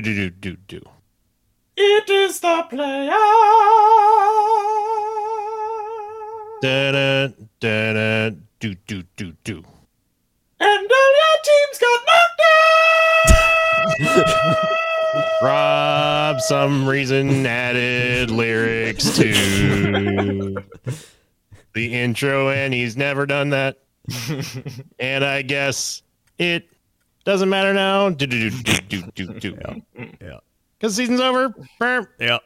do do do do do. It is the playoffs. Da da da da do do do do. And all your teams got knocked out. Rob, some reason added lyrics to the intro, and he's never done that. and I guess it doesn't matter now. Do do do do do do do. Yeah. Because season's over. Burp, Yeah.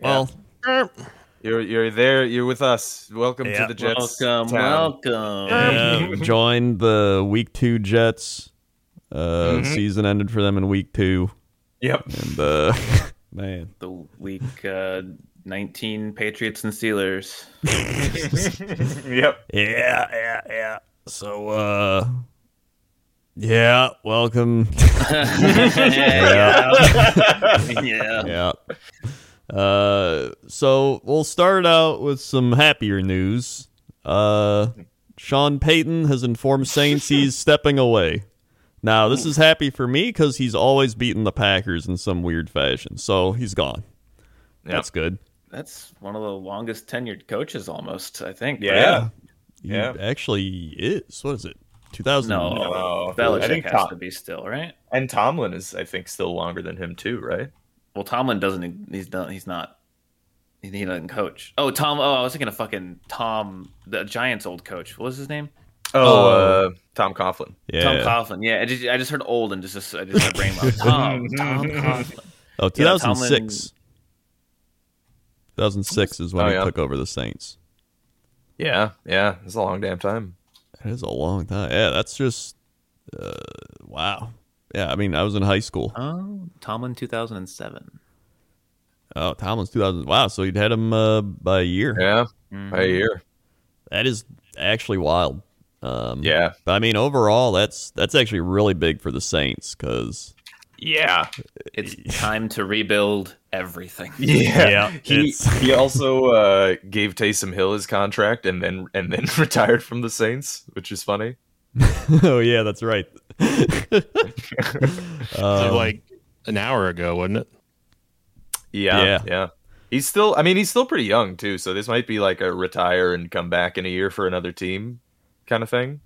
Well, burp. You're you're there. You're with us. Welcome Yeah. to the Jets. Welcome, town. welcome. yeah, joined the week two Jets. Uh, Mhm. Season ended for them in week two, Yep. and uh, man, The week uh, 19 Patriots and Steelers. yep. yeah, yeah, yeah. So, uh, yeah, welcome. yeah. yeah. yeah. Uh, so we'll start out with some happier news. Uh, Sean Payton has informed Saints he's stepping away. Now, this is happy for me because he's always beaten the Packers in some weird fashion. So he's gone. That's good. That's one of the longest tenured coaches, almost, I think. Yeah. He Yeah. actually is. What is it? 2000. No, No, I Belichick think has Tom- to be still, right? And Tomlin is, I think, still longer than him too, right? Well, Tomlin doesn't. He's done. He's not. He he doesn't coach. Oh, Tom. Oh, I was thinking of fucking Tom, the Giants' old coach. What was his name? Oh, Oh. uh, Tom Coughlin. Yeah. Tom Coughlin. Yeah, I just, I just heard old and just, just I just my brain went, Tom. Tom Coughlin. Oh, Yeah, 2006. 2006 is when Oh, he yeah. took over the Saints. Yeah, yeah. It's a long damn time. That is a long time. Yeah, that's just uh, wow. Yeah, I mean, I was in high school. Oh, Tomlin, 2007. Oh, Tomlin's 2000. Wow, so you'd had him uh, by a year. Yeah, Mhm. by a year. That is actually wild. Um, Yeah, but I mean, overall, that's that's actually really big for the Saints because yeah, It's time to rebuild everything. yeah. Yeah, he he also uh, gave Taysom Hill his contract and then and then retired from the Saints, which is funny. oh yeah, that's right. So, Um, like an hour ago, wasn't it? Yeah, Yeah. yeah, He's still. I mean, he's still pretty young too. So this might be like a retire and come back in a year for another team kind of thing.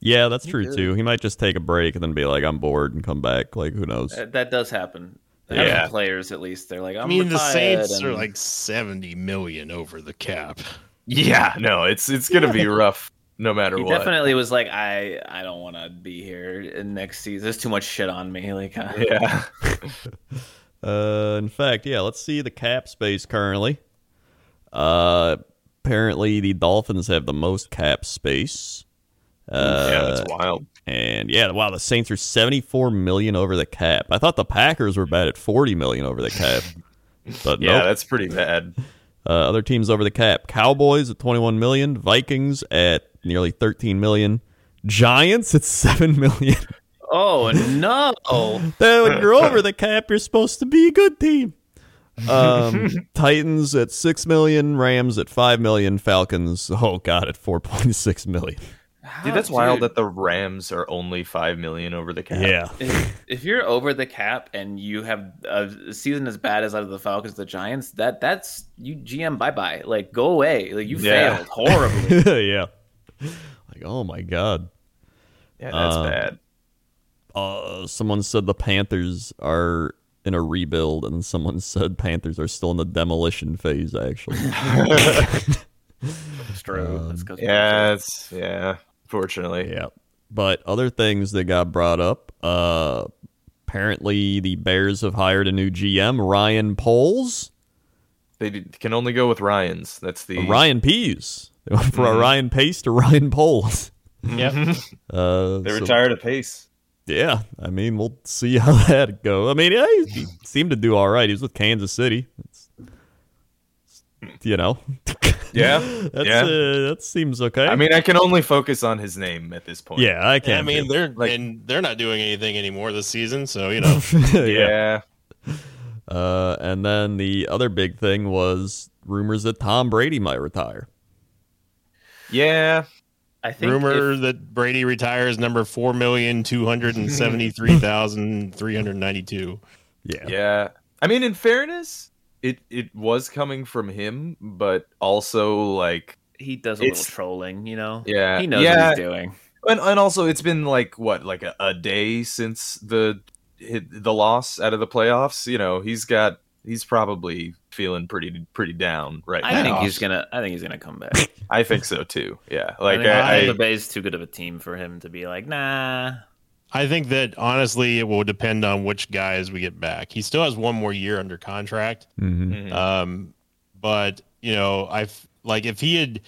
Yeah, that's true too. He might just take a break and then be like, "I'm bored" and come back. Like, who knows? That, that does happen. Yeah. Yeah. Players, at least, they're like, I'm I mean, the retired," Saints are like seventy million over the cap. Yeah, no, it's it's gonna be rough no matter He what. definitely was like, I, I don't want to be here in next season. There's too much shit on me. Like, uh, Yeah, Uh, in fact, yeah, let's see the cap space currently. Uh, apparently the Dolphins have the most cap space. Uh, yeah, that's wild. and yeah, wow, the Saints are 74 million over the cap. I thought the Packers were bad at 40 million over the cap. But Yeah, nope. that's pretty bad. Uh, other teams over the cap: Cowboys at 21 million, Vikings at nearly 13 million, Giants at 7 million. oh no! Then when you're over the cap, you're supposed to be a good team. Um, Titans at six million, Rams at five million, Falcons. Oh god, at four point six million. Dude, that's wild that the Rams are only five million over the cap. Yeah, if, if you're over the cap and you have a season as bad as out of the Falcons, the Giants, that that's you GM bye bye. Like go away. Like you Yeah. failed horribly. yeah. Like oh my god. yeah, that's Uh, bad. Uh, someone said the Panthers are in a rebuild, and someone said Panthers are still in the demolition phase. Actually, It's true. That's 'cause- Yeah, it's yeah. Fortunately, yeah. But other things that got brought up. Uh, apparently the Bears have hired a new GM, Ryan Poles. they can only go with Ryan's. That's the Ryan Pace. They went for a Ryan Pace to Ryan Poles. Yep. Uh, They so- retired a pace. yeah, I mean, we'll see how that go. I mean, yeah, he, he seemed to do all right. He was with Kansas City. It's, you know, Yeah, that's, yeah. uh, that seems okay. I mean, I can only focus on his name at this point. yeah, I can't. I mean, they're Like- and they're not doing anything anymore this season, so you know. yeah. yeah. Uh, and then the other big thing was rumors that Tom Brady might retire. Yeah. I think Rumor if- that Brady retires number four million two hundred and seventy three thousand three hundred ninety two. Yeah. Yeah. I mean, in fairness, it it was coming from him, but also like, he does a little trolling, you know. yeah, He knows yeah, what he's doing. and, and also it's been like what, like a, a day since the the loss out of the playoffs. You know, he's got he's probably feeling pretty pretty down right I now. think he's gonna. I think he's gonna come back. I think so too. Yeah, like think I, I, the Bay's too good of a team for him to be like, nah. I think that honestly, it will depend on which guys we get back. He still has one more year under contract. hmm Mhm. Um, but you know, I like if he had.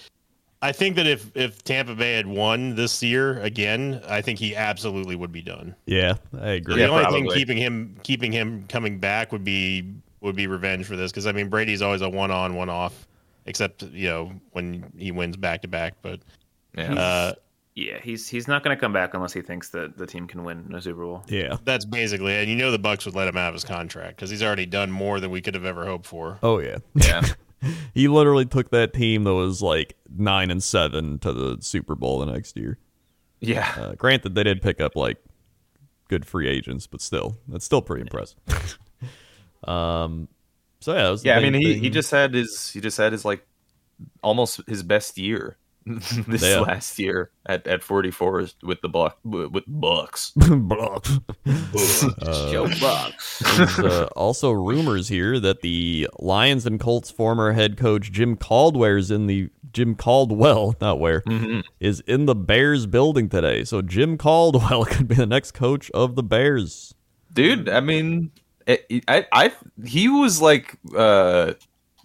I think that if if Tampa Bay had won this year again, I think he absolutely would be done. Yeah, I agree. the Yeah, only thing keeping him keeping him coming back would be would be revenge for this because I mean Brady's always a one on one off, except you know when he wins back to back. But yeah. uh, Yeah, he's he's not gonna come back unless he thinks that the team can win a Super Bowl. Yeah. that's basically it. And you know the Bucs would let him out of his contract because he's already done more than we could have ever hoped for. Oh yeah. yeah. he literally took that team that was like nine and seven to the Super Bowl the next year. Yeah. Uh, granted, they did pick up like good free agents, but still, that's still pretty impressive. um, so yeah, that was the Yeah, I mean main he, he just had his he just had his like almost his best year this Yeah. last year at, at 44 with the buck with Bucks. Bucks. Joe Bucks. There's uh, also rumors here that the Lions and Colts former head coach Jim Caldwell's in the Jim Caldwell, not where, is in the Bears building today. So Jim Caldwell could be the next coach of the Bears. Dude, I mean it, I I he was like uh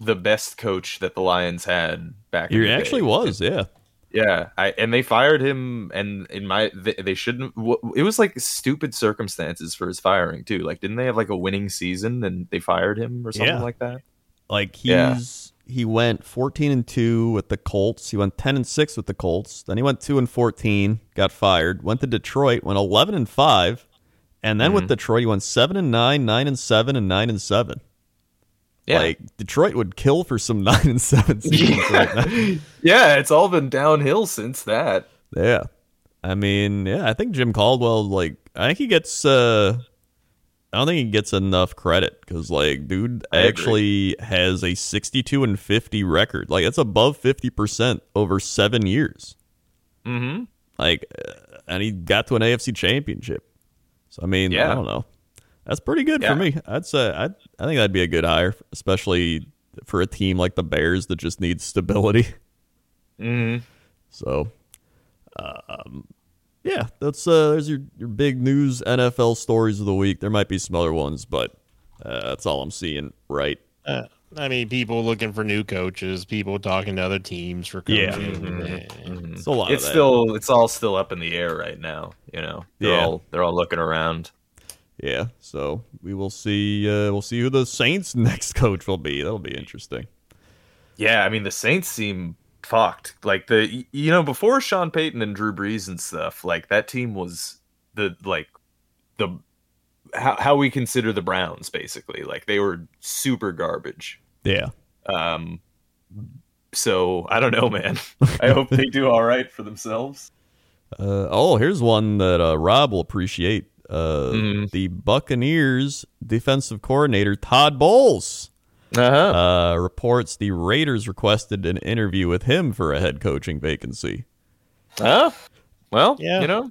the best coach that the Lions had back in He actually day. was, yeah. Yeah, I and they fired him, and in my they, they shouldn't. It was like stupid circumstances for his firing too. Like, didn't they have like a winning season and they fired him or something Yeah. like that? Like he's Yeah. he went 14 and 2 with the Colts. He went 10 and 6 with the Colts. Then he went 2 and 14, got fired. Went to Detroit, went 11 and 5. And then with Mm-hmm. Detroit he went 7 and 9, 9 and 7 and 9 and 7. Yeah, Like Detroit would kill for some 9 and 7 seasons right now. yeah, it's all been downhill since that. Yeah. I mean, yeah, I think Jim Caldwell like I think he gets uh I don't think he gets enough credit cuz like dude I agree. actually has a 62 and 50 record. Like that's above 50% over 7 years. Mm-hmm. Like uh, and he got to an AFC championship. So I mean, Yeah. I don't know. That's pretty good Yeah. for me. I'd say I I think that'd be a good hire, especially for a team like the Bears that just needs stability. Mm-hmm. So, um, yeah, that's uh, there's your your big news NFL stories of the week. There might be some other ones, but uh, that's all I'm seeing. Right? Uh, I mean, people looking for new coaches, people talking to other teams for Yeah. coaching. Eh. It's a lot. It's of that. still it's all still up in the air right now. You know, they're Yeah. all they're all looking around. Yeah. So we will see. Uh, we'll see who the Saints' next coach will be. That'll be interesting. Yeah, I mean the Saints seem fucked. Like the you know before Sean Payton and Drew Brees and stuff, like that team was the like the how how we consider the Browns basically. Like they were super garbage. Yeah. Um so I don't know, man. I hope they do all right for themselves. Uh, oh, here's one that uh, Rob will appreciate. Uh, Mhm. The Buccaneers defensive coordinator Todd Bowles Uh-huh. uh, reports the Raiders requested an interview with him for a head coaching vacancy. Huh? Well, Yeah. you know,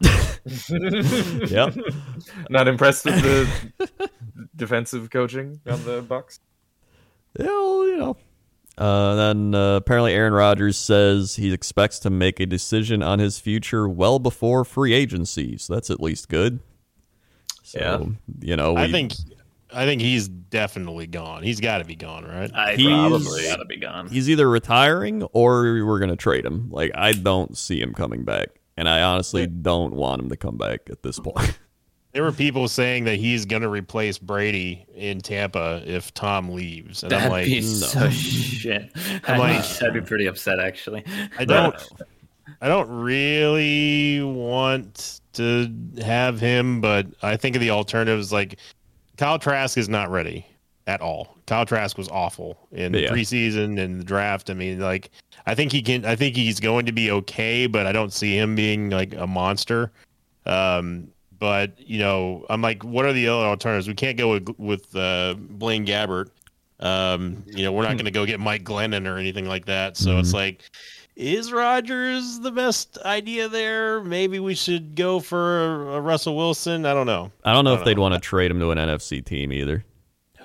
Yep. not impressed with the defensive coaching on the Bucs. Well, you know. Uh, then uh, apparently Aaron Rodgers says he expects to make a decision on his future well before free agency, so that's at least good. So, Yeah. you know, I think, I think he's definitely gone. He's got to be gone, right? I He's- probably gotta be gone. he's either retiring or we're gonna trade him. Like I don't see him coming back, and I honestly don't want him to come back at this point. There were people saying that he's going to replace Brady in Tampa if Tom leaves, and That'd I'm like, be so shit. I'd, like- be, I'd be pretty upset actually. I don't, I don't really want to have him, but I think of the alternatives. Like Kyle Trask is not ready at all. Kyle Trask was awful in Yeah. preseason and the draft. I mean, like I think he can. I think he's going to be okay, but I don't see him being like a monster. Um, but you know, I'm like, what are the other alternatives? We can't go with with uh, Blaine Gabbert. Um, you know, we're not going to go get Mike Glennon or anything like that. So it's like, is Rodgers the best idea there? Maybe we should go for a Russell Wilson. I don't know. I don't know I if don't they'd want to trade him to an NFC team either.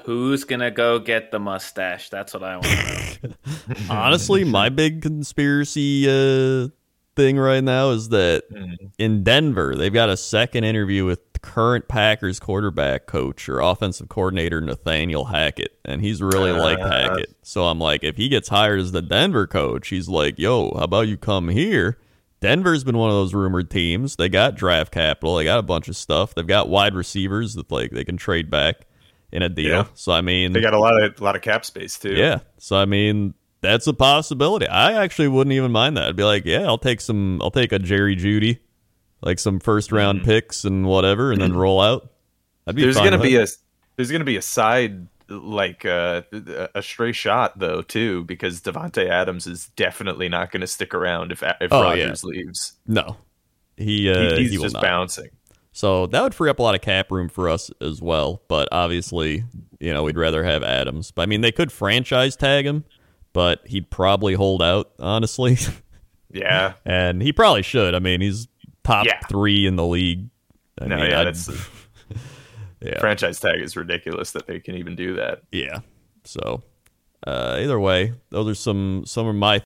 Who's gonna go get the mustache? That's what I want to know. Honestly, my big conspiracy uh, thing right now is that mm-hmm. in Denver, they've got a second interview with current Packers quarterback coach or offensive coordinator Nathaniel Hackett, and he's really liked uh, Hackett. So I'm like, if he gets hired as the Denver coach, he's like, yo, how about you come here? Denver's been one of those rumored teams. They got draft capital. They got a bunch of stuff. They've got wide receivers that like they can trade back in a deal. Yeah. So I mean, They got a lot of a lot of cap space too. yeah. So I mean, that's a possibility. I actually wouldn't even mind that. I'd be like, yeah, I'll take some. I'll take a Jerry Jeudy, like some first round picks and whatever, and then roll out. There's gonna be it. a there's gonna be a side like uh, a stray shot though too because Davante Adams is definitely not going to stick around if if Oh, yeah. Leaves. no. He He- uh, he's he just not. bouncing. So that would free up a lot of cap room for us as well. But obviously, you know, we'd rather have Adams. But I mean, they could franchise tag him, but he'd probably hold out, honestly. Yeah. and he probably should. I mean, he's top Yeah. three in the league. I No, mean, yeah, I'd- that's yeah. franchise tag is ridiculous that they can even do that. Yeah. So, uh, either way, those are some some of my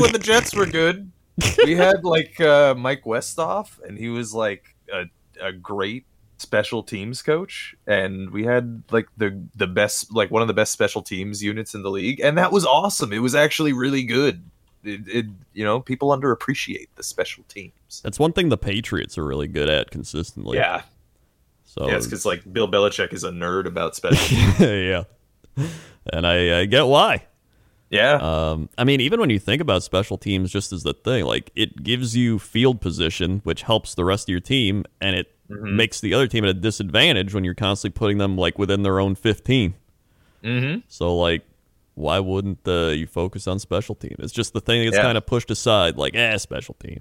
when the Jets were good. We had like uh, Mike Westhoff, and he was like a, a great special teams coach, and we had like the the best, like one of the best special teams units in the league, and that was awesome. It was actually really good. It, it you know people underappreciate the special teams. That's one thing the Patriots are really good at consistently. Yeah, So yeah, it's because like Bill Belichick is a nerd about special. yeah. And I, I get why. Yeah, Um, I mean, even when you think about special teams, just as the thing, like it gives you field position, which helps the rest of your team, and it Mm-hmm. makes the other team at a disadvantage when you're constantly putting them like within their own 15. mm-hmm. So, like, why wouldn't uh, you focus on special team? It's just the thing that's Yeah. kind of pushed aside, like, eh, special team.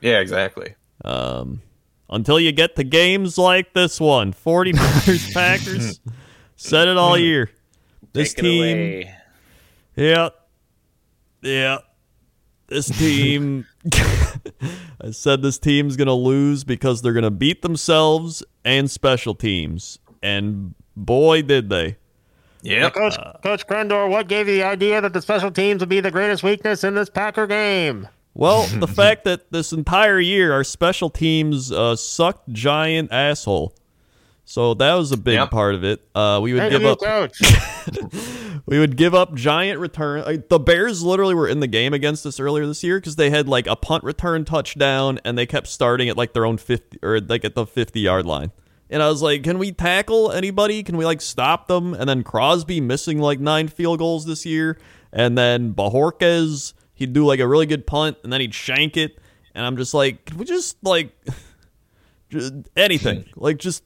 yeah, exactly. Um, until you get to games like this one 49ers Packers. Said it all year. This Take team. Away. Yeah. Yeah. This team. I said this team's going to lose because they're going to beat themselves and special teams. And boy, did they. Yeah, Coach Coach Krendor, what gave you the idea that the special teams would be the greatest weakness in this Packer game? Well, the fact that this entire year our special teams uh, sucked giant asshole. So that was a big Yep. part of it. Uh, we would Thank give up. We would give up giant return. Like, the Bears literally were in the game against us earlier this year because they had like a punt return touchdown and they kept starting at like their own 50 or like at the 50 yard line. And I was like, can we tackle anybody? Can we like stop them? And then Crosby missing like nine field goals this year. And then Bojorquez, he'd do like a really good punt and then he'd shank it. And I'm just like, can we just like just anything? like just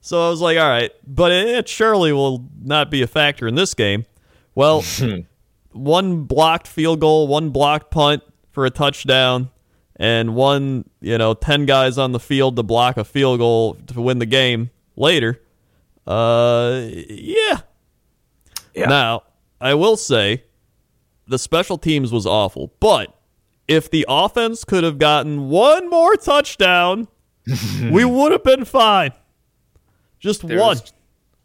So I was like, all right, but it surely will not be a factor in this game. Well, one blocked field goal, one blocked punt for a touchdown, and one, you know, 10 guys on the field to block a field goal to win the game later. Uh, yeah. Yeah. Now, I will say the special teams was awful, but if the offense could have gotten one more touchdown, we would have been fine. Just There one.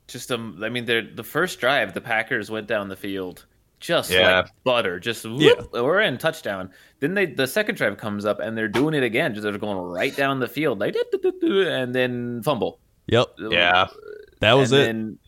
just um, I mean, they're, the first drive, the Packers went down the field just Yeah. like butter, just whoop, we're in touchdown. Then they the second drive comes up and they're doing it again, just they're going right down the field, like and then fumble. Yep. yeah. That was and it. Then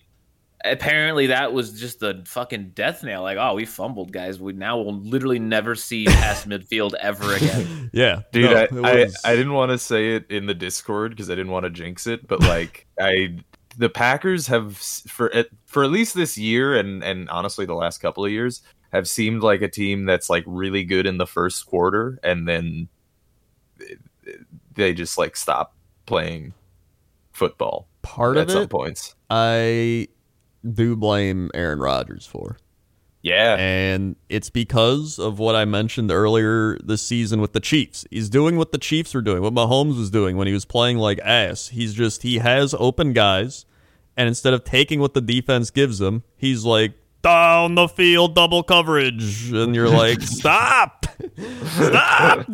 apparently that was just the fucking death nail. Like, oh, we fumbled, guys. We now will literally never see past midfield ever again. yeah. Dude, No, I, it I, I didn't want to say it in the Discord because I didn't want to jinx it, but like I the Packers have for at, for at least this year and and honestly the last couple of years have seemed like a team that's like really good in the first quarter and then they just like stop playing football part at of some it points. I do blame Aaron Rodgers for. Yeah. And it's because of what I mentioned earlier this season with the Chiefs. He's doing what the Chiefs were doing, what Mahomes was doing when he was playing like ass. He's just, he has open guys, and instead of taking what the defense gives him, he's like, down the field, double coverage. And you're like, stop! Stop!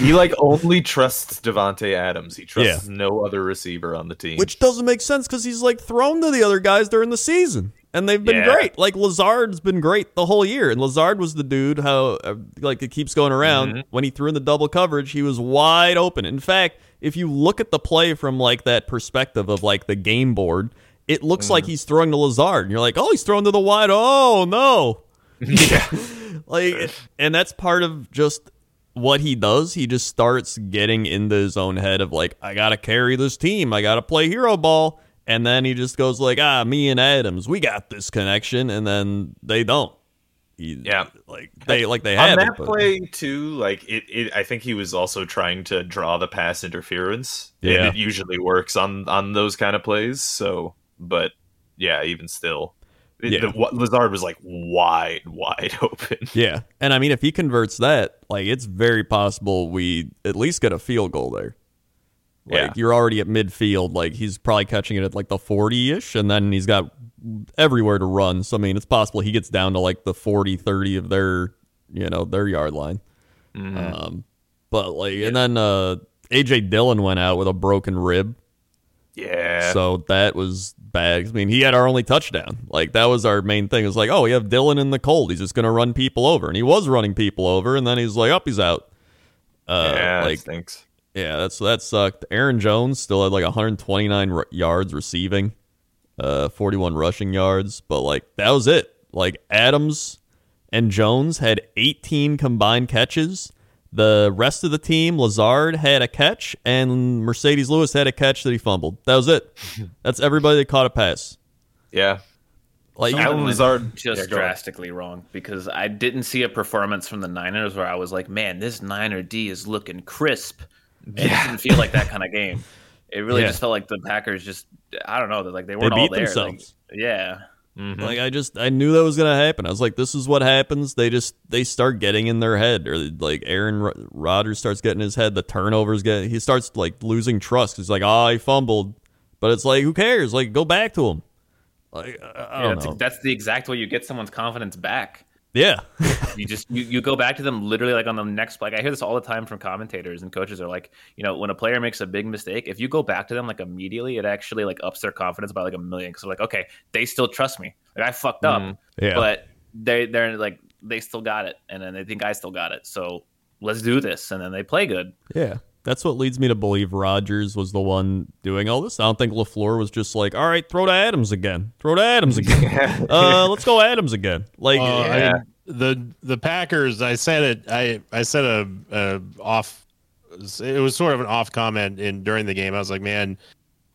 He like only trusts Davante Adams. He trusts no other receiver on the team. Which doesn't make sense because he's like thrown to the other guys during the season. And they've been Yeah. great. Like Lazard's been great the whole year. And Lazard was the dude how uh, like it keeps going around. Mhm. When he threw in the double coverage, he was wide open. In fact, if you look at the play from like that perspective of like the game board, it looks like he's throwing to Lazard. And you're like, oh, he's throwing to the wide. Oh no. yeah. like and that's part of just what he does he just starts getting into his own head of like i gotta carry this team. I gotta play hero ball. And then he just goes like ah me and adams we got this connection. And then they don't. He- Yeah. like they like they on have that it, but- play too like it, it i think he was also trying to draw the pass interference and Yeah. it usually works on on those kind of plays so but yeah even still it, Yeah. the, what, lazard was like wide wide open yeah and i mean if he converts that like it's very possible we at least get a field goal there like Yeah. you're already at midfield like he's probably catching it at like the 40ish and then he's got everywhere to run so i mean it's possible he gets down to like the 40 30 of their you know their yard line Mhm. um but like and then uh aj dillon went out with a broken rib Yeah. So that was bad. I mean, he had our only touchdown. Like that was our main thing. It was like, oh, we have Dillon in the cold. He's just gonna run people over, and he was running people over, and then he's like, up, he's out. Uh, yeah, like thanks. yeah, that's that sucked. Aaron Jones still had like 129 r- yards receiving, uh, 41 rushing yards, but like that was it. Like Adams and Jones had 18 combined catches. The rest of the team, Lazard had a catch, and Marcedes Lewis had a catch that he fumbled. That was it. That's everybody that caught a pass. Yeah. Like Allen Lazard- just Yeah, go ahead. drastically wrong because I didn't see a performance from the Niners where I was like, man, this Niner D is looking crisp. It didn't feel like that kind of game. It really Yeah. just felt like the Packers just I don't know, like they they weren't all beat there. themselves. Like, yeah. Mhm. Like I just I knew that was gonna happen. I was like, this is what happens. They just they start getting in their head, or like Aaron Ro- Rodgers starts getting his head. The turnovers get he starts like losing trust. He's like, oh, I fumbled, but it's like, who cares? Like, go back to him. Like I, I Yeah, that's, know. that's the exact way you get someone's confidence back. Yeah, You just you, you go back to them literally like on the next like I hear this all the time from commentators and coaches are like, you know, when a player makes a big mistake, if you go back to them like immediately, it actually like ups their confidence by like a million because they're like, okay, they still trust me. Like I fucked up, Mhm. yeah. but they they're like they still got it, and then they think I still got it. So let's do this, and then they play good. Yeah. That's what leads me to believe Rodgers was the one doing all this. I don't think LaFleur was just like, all right, throw to Adams again. Throw to Adams again. uh, let's go Adams again. Like, Uh, I Yeah. mean, the the Packers. I said it. I I said a, a off. It was sort of an off comment in during the game. I was like, man,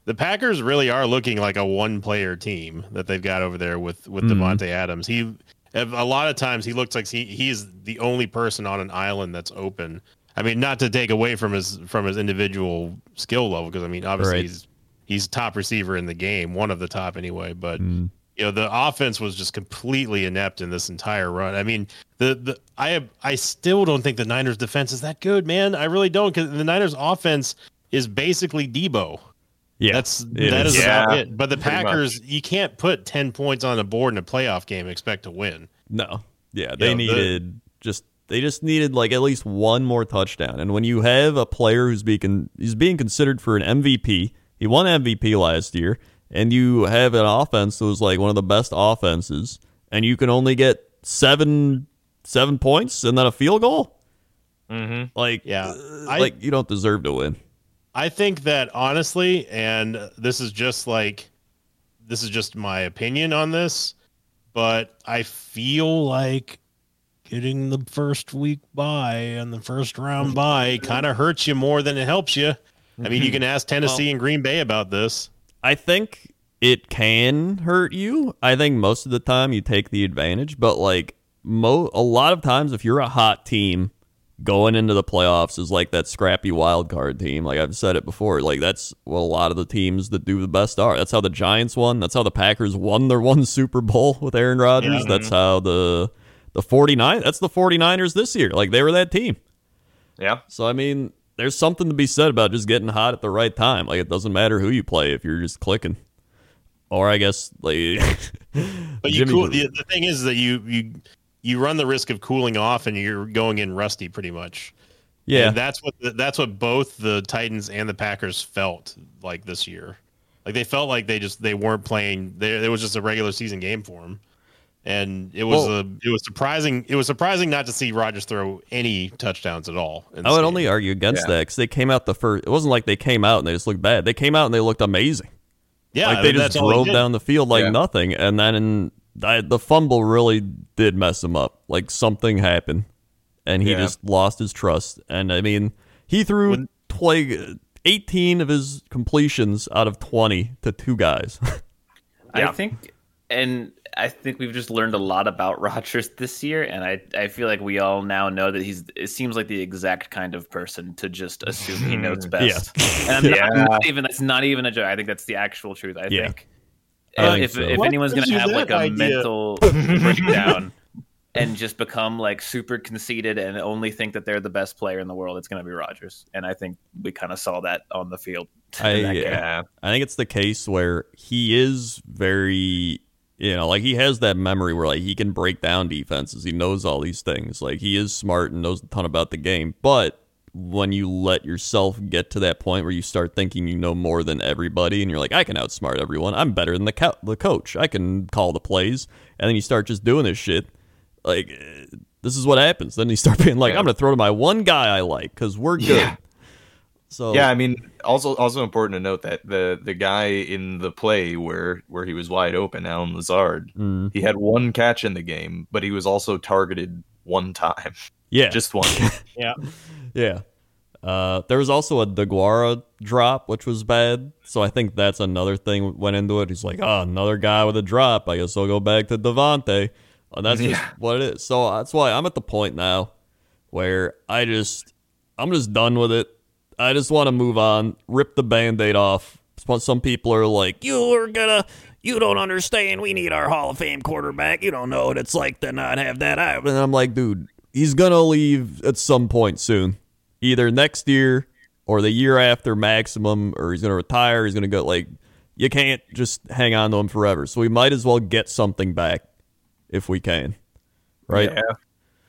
the Packers really are looking like a one player team that they've got over there with with Mhm. Davante Adams. He a lot of times he looks like he he's the only person on an island that's open. I mean, not to take away from his from his individual skill level because I mean, obviously Right. he's he's top receiver in the game, one of the top anyway. But mm, you know the offense was just completely inept in this entire run. I mean, the the I have, I still don't think the Niners defense is that good, man. I really don't because the Niners offense is basically Deebo. yeah, That's it that is. is about Yeah, it. But the pretty Packers, you can't put ten points on the board in a playoff game and expect to win. No. Yeah, they Yeah, the- needed just they just needed like at least one more touchdown. And when you have a player who's being he's being considered for an MVP, he won MVP last year, and you have an offense that was like one of the best offenses, and you can only get seven seven points and then a field goal. Mhm. Like Yeah. uh, I- like you don't deserve to win. I think that honestly, and this is just like this is just my opinion on this, but I feel like getting the first week by and the first round by kind of hurts you more than it helps you. I mean, you can ask Tennessee and Green Bay about this. I think it can hurt you. I think most of the time you take the advantage, but like mo a lot of times if you're a hot team going into the playoffs is like that scrappy wild card team. Like I've said it before, like that's what a lot of the teams that do the best are. That's how the Giants won. That's how the Packers won their one Super Bowl with Aaron Rodgers. Yeah. That's how the the 49 that's the 49ers this year. Like they were that team. Yeah. So I mean, there's something to be said about just getting hot at the right time. Like it doesn't matter who you play if you're just clicking. Or I guess like But you Jimmy cool, the, the thing is that you you you run the risk of cooling off and you're going in rusty pretty much. yeah. And that's what the, that's what both the Titans and the Packers felt like this year. Like they felt like they just they weren't playing. There, it was just a regular season game for them, and it was Well- a it was surprising. It was surprising not to see Rodgers throw any touchdowns at all. in I would game. only argue against Yeah. that because they came out the first. It wasn't like they came out and they just looked bad. They came out and they looked amazing. yeah, like they that's just drove did. down the field like Yeah. nothing. And then in, I, the fumble really did mess him up. Like something happened, and he Yeah. just lost his trust. And I mean, he threw When- like 18 of his completions out of 20 to two guys. Yeah. I think, and I think we've just learned a lot about Rodgers this year, and I I feel like we all now know that he's. It seems like the exact kind of person to just assume he knows best. And I'm Yeah. not even that's not even a joke. I think that's the actual truth. I Yeah. think. I think if so. if What anyone's gonna have like a idea? mental breakdown and just become like super conceited and only think that they're the best player in the world, it's gonna be Rodgers. And I think we kind of saw that on the field. I, in that game. Yeah. I think it's the case where he is very, you know, like he has that memory where like he can break down defenses. He knows all these things. Like he is smart and knows a ton about the game. But when you let yourself get to that point where you start thinking you know more than everybody and you're like, I can outsmart everyone. I'm better than the, co- the coach. I can call the plays. And then you start just doing this shit. Like, this is what happens. Then you start being like. I'm going to throw to my one guy I like because we're good. Yeah. So, Yeah, I mean, also also important to note that the the guy in the play where where he was wide open, Allen Lazard, mm, he had one catch in the game, but he was also targeted one time, yeah. just one. Yeah. Yeah. Uh, there was also a DeGuara drop, which was bad. So I think that's another thing went into it. He's like, oh, another guy with a drop. I guess I'll go back to Davante. And that's just what it is. So that's why I'm at the point now where I just, I'm just done with it. I just want to move on, rip the band aid off. Some- people are like, you're gonna, you don't understand. We need our Hall of Fame quarterback. You don't know what it's like to not have that. Out. And I'm like, dude, he's gonna leave at some point soon, either next year or the year after maximum, or he's gonna retire. He's gonna go like, you can't just hang on to him forever. So we might as well get something back if we can, right? Yeah.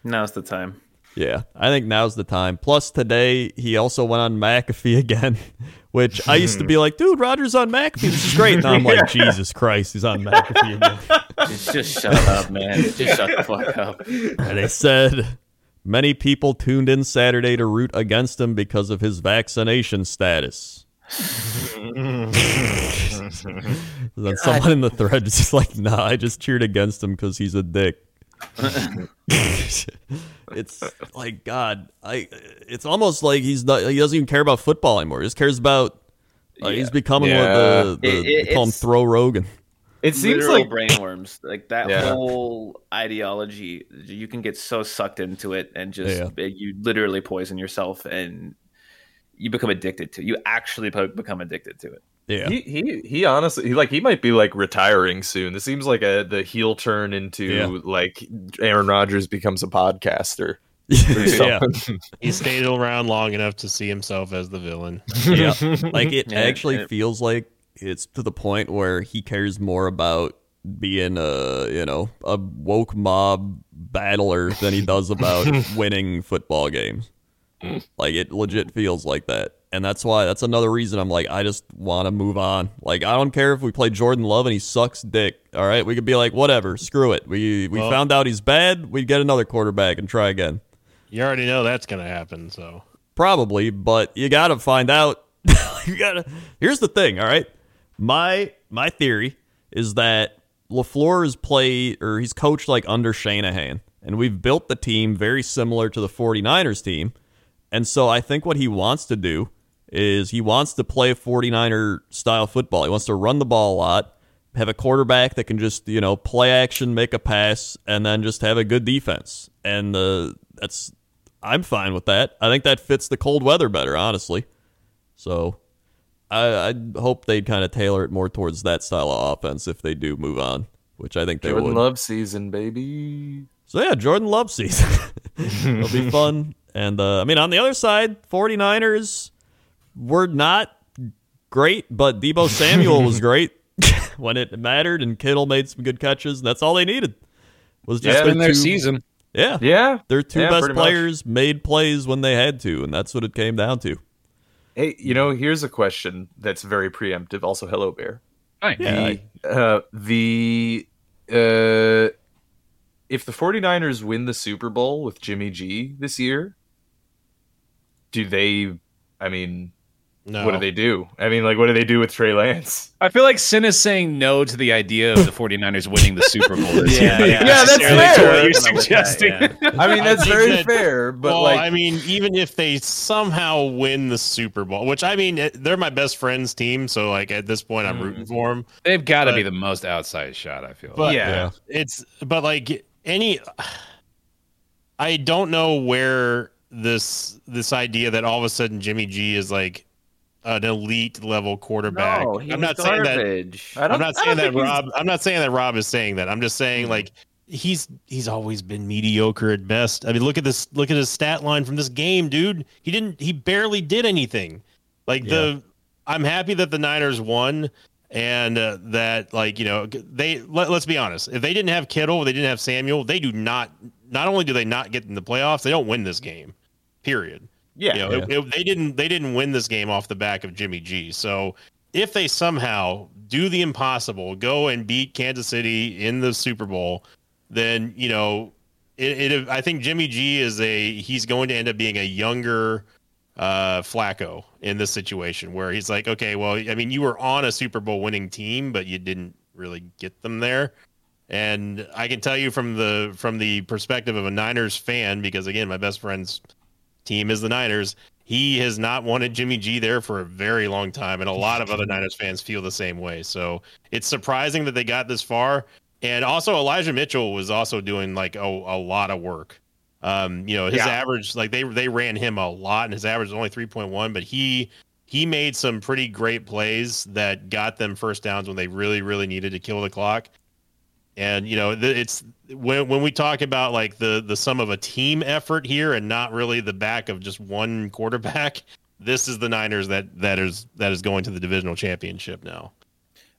Now's the time. Yeah, I think now's the time. Plus, today he also went on McAfee again, which I used to be like, dude, Rodgers on McAfee. This is great. Now I'm like, Jesus Christ, he's on McAfee again. Just, just shut up, man. Just shut the fuck up. And they said many people tuned in Saturday to root against him because of his vaccination status. then someone in the thread was just like, nah, I just cheered against him because he's a dick. it's like God, I. It's almost like he's not. He doesn't even care about football anymore. He just cares about. Uh, He's becoming Yeah. what the, the It- it- they call him Throw Rogan. It seems Literal like brainworms. Like that Yeah. whole ideology, you can get so sucked into it and just Yeah. you literally poison yourself and you become addicted to. it. You actually become addicted to it. Yeah, he, he he honestly he like he might be like retiring soon. This seems like a the heel turn into Yeah. like Aaron Rodgers becomes a podcaster. yeah. He stayed around long enough to see himself as the villain. yeah. Like it Yeah, actually it- feels like it's to the point where he cares more about being a you know a woke mob battler than he does about winning football games. Like it legit feels like that. And that's why that's another reason I'm like I just want to move on. Like I don't care if we play Jordan Love and he sucks dick. All right, we could be like whatever, screw it. We we Well- found out he's bad. We get another quarterback and try again. You already know that's gonna happen. So Probably, but you got to find out. you got to. Here's the thing, all right? My my theory is that LaFleur is played or he's coached like under Shanahan, and we've built the team very similar to the 49ers team. And so I think what he wants to do is he wants to play 49er style football. He wants to run the ball a lot, have a quarterback that can just, you know, play action, make a pass, and then just have a good defense. And uh, that's I'm fine with that. I think that fits the cold weather better, honestly. So I, I hope they'd kind of tailor it more towards that style of offense if they do move on, which I think they Jordan would. Love season, baby. So yeah, Jordan Love season. It'll be fun. And uh, I mean, on the other side, 49ers were not great, but Deebo Samuel was great when it mattered, and Kittle made some good catches. That's all they needed. Was just Yeah. their in their two- season. Yeah, Yeah, their two Yeah, best pretty much. players made plays when they had to, and that's what it came down to. Hey, you know, here's a question that's very preemptive. Also, hello, Bear. Nice. Yeah. The, uh, the uh, if the 49ers win the Super Bowl with Jimmy G this year, do they? I mean, no. what do they do? I mean, like, what do they do with Trey Lance? I feel like Sin is saying no to the idea of the 49ers winning the Super Bowl this Yeah, year. yeah. Yeah, that's necessarily fair. to what I'm you're with that, yeah. I mean, that's think very that- fair, but well, like, I mean, even if they somehow win the Super Bowl, which I mean, they're my best friend's team, so like at this point, I'm mm-hmm. rooting for them. They've got to be the most outside shot. I feel. But yeah. Yeah. it's but like any, I don't know where this this idea that all of a sudden Jimmy G is like an elite level quarterback. No, he I'm was not saying that. garbage. that. I am not saying that think he's- Rob. I'm not saying that Rob is saying that. I'm just saying Hmm. like he's he's always been mediocre at best. I mean, look at this. Look at his stat line from this game, dude. He didn't. He barely did anything. Like the. I'm happy that the Niners won, and uh, that like you know they. Let, let's be honest. If they didn't have Kittle, they didn't have Samuel. They do not. Not only do they not get in the playoffs, they don't win this game. Period. Yeah. You know, it- it- they didn't they didn't win this game off the back of Jimmy G. So if they somehow do the impossible, go and beat Kansas City in the Super Bowl, then you know it, it I think Jimmy G is a he's going to end up being a younger uh Flacco in this situation where he's like, okay, well, I mean, you were on a Super Bowl winning team, but you didn't really get them there. And I can tell you from the from the perspective of a Niners fan, because again, my best friend's team is the Niners. He has not wanted Jimmy G there for a very long time, and a lot of other Niners fans feel the same way. So it's surprising that they got this far. And also, Elijah Mitchell was also doing like a, a lot of work. Um, you know, his Yeah. average, like they they ran him a lot, and his average was only three point one, but he he made some pretty great plays that got them first downs when they really really needed to kill the clock. And you know, it's when when we talk about like the the sum of a team effort here, and not really the back of just one quarterback. This is the Niners that that is that is going to the divisional championship now.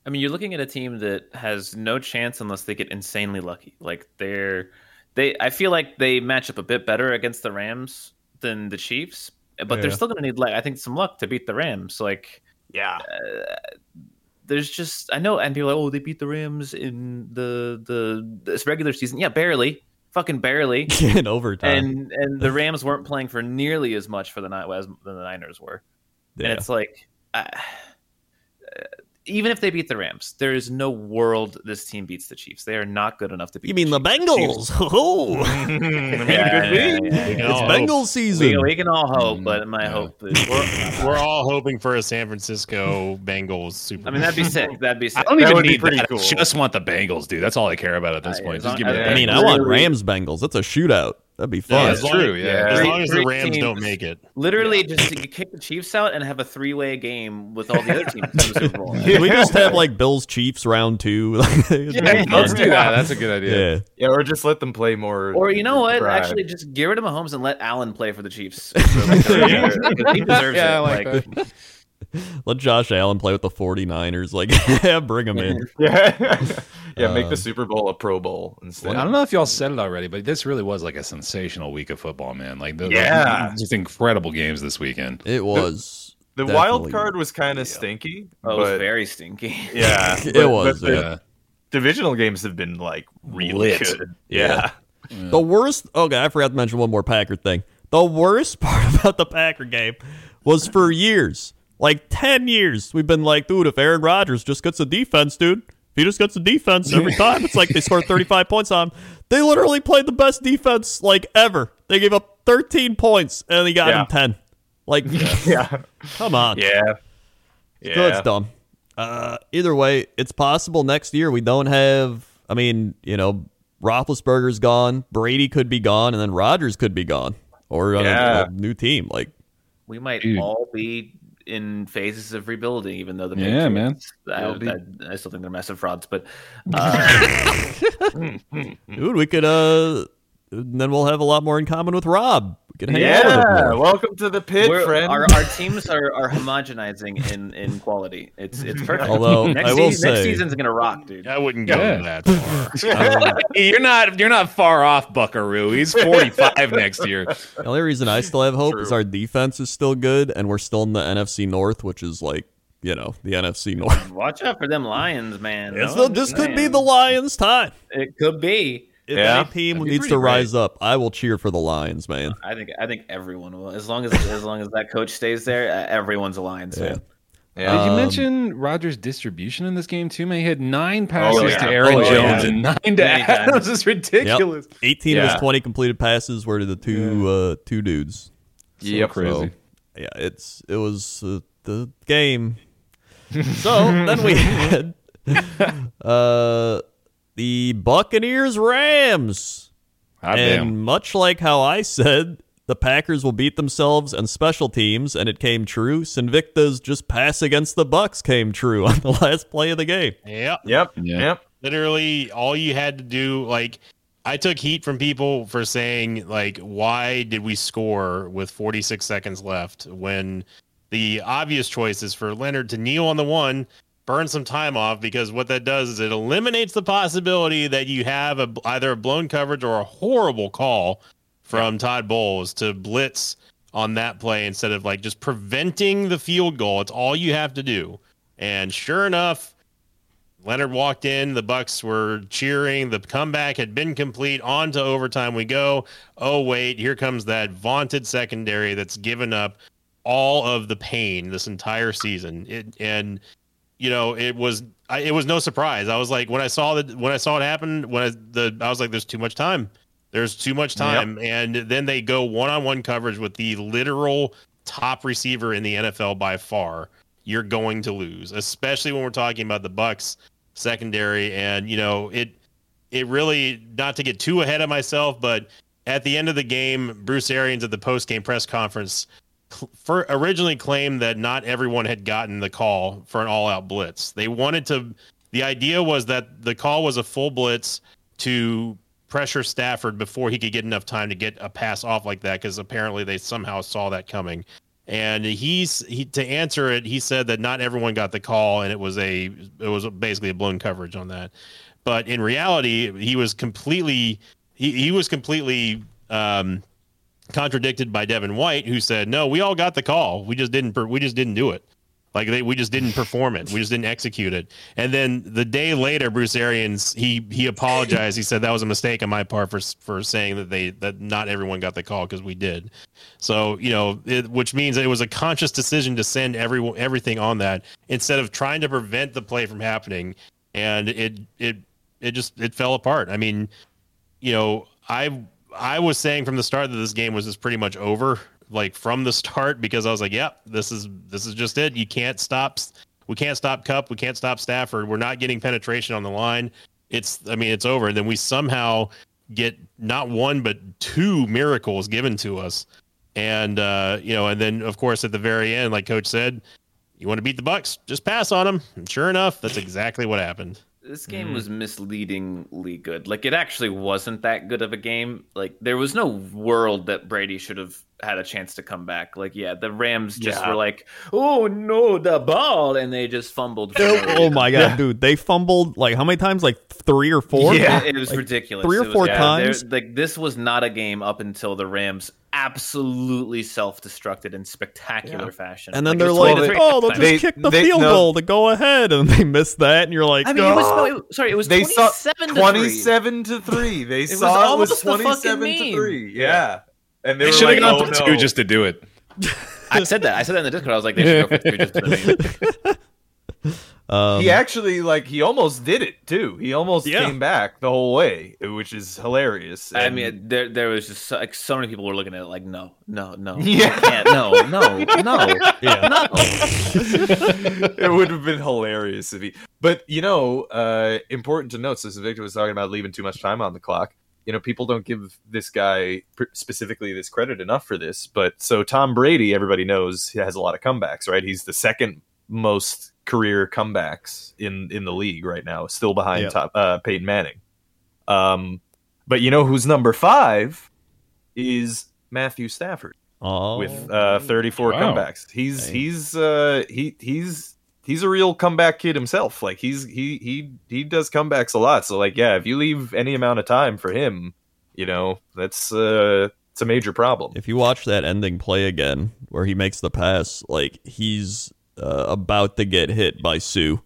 I mean, you're looking at a team that has no chance unless they get insanely lucky. Like they're they I feel like they match up a bit better against the Rams than the Chiefs, but they're still going to need like I think some luck to beat the Rams. Like Yeah. Uh, there's just I know and people are like, "Oh, they beat the Rams in the the this regular season." Yeah, barely. Fucking barely. in overtime. and and the Rams weren't playing for nearly as much for the night as than the Niners were. yeah. And it's like, uh, even if they beat the Rams, there is no world this team beats the Chiefs. They are not good enough to beat. you mean the Chiefs. Bengals? Oh, I Yeah, yeah, We it's all. Bengals season. we can all hope, Mm, but my yeah. hope is. We're, we're all hoping for a San Francisco Bengals Super. I mean, that'd be sick. That'd be I sick. don't That even need pretty that. cool. I just want the Bengals, dude. That's all I care about at this Uh, point. Just give me the I- I mean, I want Rams Bengals. That's a shootout. That'd be fun. as long true, as, yeah. as Three- long as the Rams teams. don't make it. Literally, just to kick the Chiefs out and have a three-way game with all the other teams in the Super Bowl. Can we just have like Bills Chiefs round two? Yeah, let's do that. That's a good idea. Yeah. Yeah, or just let them play more. Or you know what? drive. Actually, just get rid of Mahomes and let Allen play for the Chiefs. For like the remainder, because he deserves Yeah, I it. like Like, Let Josh Allen play with the 49ers. Like, yeah, bring him in. Yeah, yeah. make Uh, the Super Bowl a Pro Bowl instead. I don't know if y'all said it already, but this really was like a sensational week of football, man. Like, the, Yeah. just incredible games this weekend. It was. the definitely- wild card was kind of stinky, oh, it was very stinky. yeah, It but- was, but the Yeah. divisional games have been like really Lit. good. Yeah. Yeah, The worst. Okay, I forgot to mention one more Packer thing. The worst part about the Packer game was for years, like 10 years, we've been like, dude, if Aaron Rodgers just gets the defense, dude, if he just gets the defense every time, it's like they scored 35 points on him. They literally played the best defense like ever. They gave up 13 points and they got Yeah. him 10. Like, yeah, come on. yeah, So yeah. it's dumb. Uh, either way, it's possible next year we don't have. I mean, you know, Roethlisberger's gone, Brady could be gone, and then Rodgers could be gone, or on a- a, new team. Like, We might Dude. all be in phases of rebuilding, even though the Yeah, Patriots, It'll I, be- I, I still think they're massive frauds. But uh, dude, we could. Uh, then we'll have a lot more in common with Rob. We could hang out with him yeah. Welcome to the pit, we're- friend. our, our teams are, are homogenizing in, in quality. It's it's perfect. Although, next, I will season, next season's gonna rock, dude. I wouldn't go Yeah. that far. You're not you're not far off, Buckaroo. He's 45 next year. The only reason I still have hope is our defense is still good, and we're still in the NFC North, which is like, you know, the NFC North. Watch out for them Lions, man. No, the, this I'm could be the Lions' time. It could be. If Yeah. any team needs pretty to great. rise up, I will cheer for the Lions, man. I think I think everyone will. As long as as long as that coach stays there, uh, everyone's a Lions Yeah. fan. yeah. Did you Um, mention Rodgers' distribution in this game too? Man, he had nine passes yeah. to Aaron Oh, Jones yeah. and nine to Many times. Adams. It's ridiculous. 18 of his 20 completed passes were to the two uh, two dudes. Yep. crazy. So, yeah, it's it was uh, the game. so then we had uh, the Buccaneers Rams. Ah, Hot and damn. much like how I said, the Packers will beat themselves and special teams, and it came true. Sinvicta's just pass against the Bucs came true on the last play of the game. Yep. Yep. Yeah. Yep. literally all you had to do like i took heat from people for saying like why did we score with 46 seconds left when the obvious choice is for leonard to kneel on the one burn some time off because what that does is it eliminates the possibility that you have a, either a blown coverage or a horrible call from todd bowles to blitz on that play instead of like just preventing the field goal. It's all you have to do. And sure enough, Leonard walked in. The Bucs were cheering. The comeback had been complete. On to overtime we go. Oh wait, here comes that vaunted secondary that's given up all of the pain this entire season. It, and you know, it was I, it was no surprise. I was like when I saw that when I saw it happen, when I, the I was like, there's too much time. There's too much time, and then they go one on one coverage with the literal top receiver in the NFL by far. You're going to lose, especially when we're talking about the Bucs secondary. And you know, it it really not to get too ahead of myself, but at the end of the game, Bruce Arians at the post game press conference for originally claimed that not everyone had gotten the call for an all out blitz. They wanted to. The idea was that the call was a full blitz to pressure Stafford before he could get enough time to get a pass off like that because apparently they somehow saw that coming. And he's he to answer it, he said that not everyone got the call and it was a it was basically a blown coverage on that. But in reality, he was completely he, he was completely um, contradicted by Devin White, who said, "No, we all got the call. We just didn't. Per- we just didn't do it. Like they, we just didn't perform it. We just didn't execute it." And then the day later, Bruce Arians he he apologized. He said that was a mistake on my part for for saying that they that not everyone got the call because we did. So you know, it, which means it was a conscious decision to send everyone everything on that instead of trying to prevent the play from happening. And it it it just it fell apart. I mean, you know, I I was saying from the start that this game was just pretty much over, like from the start, because I was like, "Yep, this is this is just it. You can't stop. We can't stop Kupp. We can't stop Stafford. We're not getting penetration on the line. It's, I mean, it's over." And then we somehow get not one but two miracles given to us, and uh, you know, and then of course at the very end, like Coach said, you want to beat the Bucs, just pass on them. And sure enough, that's exactly what happened. This game mm-hmm. was misleadingly good. Like it actually wasn't that good of a game. Like there was no world that Brady should have had a chance to come back. Like yeah, the Rams just Yeah. were like, "Oh no, the ball," and they just fumbled. for no oh my god, dude! They fumbled like how many times? Like three or four. Yeah. It was Like, ridiculous. three or was- four yeah, times. Like this was not a game up until the Rams absolutely self-destructed in spectacular Yeah. fashion. And then it they're like, 23 "Oh, they'll just They- kick the they- field no. goal to go ahead," and they missed that, and you're like, I mean, it was "Oh." no, it- sorry, it was They saw 27 to 3. 27 to 3. They was saw it was almost the 27 to meme. 3. Yeah. And they, They should have like, gone oh, for no. two just to do it. I said that. I said that in the Discord. I was like, they should go for three just to the meme. Um, he actually like he almost did it too. He almost Yeah. came back the whole way, which is hilarious. I mean, there there was just so, like so many people were looking at it like, no, no, no, Yeah. no, no, no, yeah. no. it would have been hilarious if he. But you know, uh, important to note. Sinvicta was talking about leaving too much time on the clock, you know, people don't give this guy specifically this credit enough for this. But so Tom Brady, everybody knows, he has a lot of comebacks, right? He's the second most career comebacks in in the league right now, still behind Yeah. top uh, Peyton Manning. Um, but you know who's number five is Matthew Stafford Oh, with uh, 34 Wow. comebacks. He's Hey. he's uh, he he's he's a real comeback kid himself. Like he's he he he does comebacks a lot. So like yeah, if you leave any amount of time for him, you know that's uh, it's a major problem. if you watch that ending play again where he makes the pass, like he's uh, about to get hit by Suh.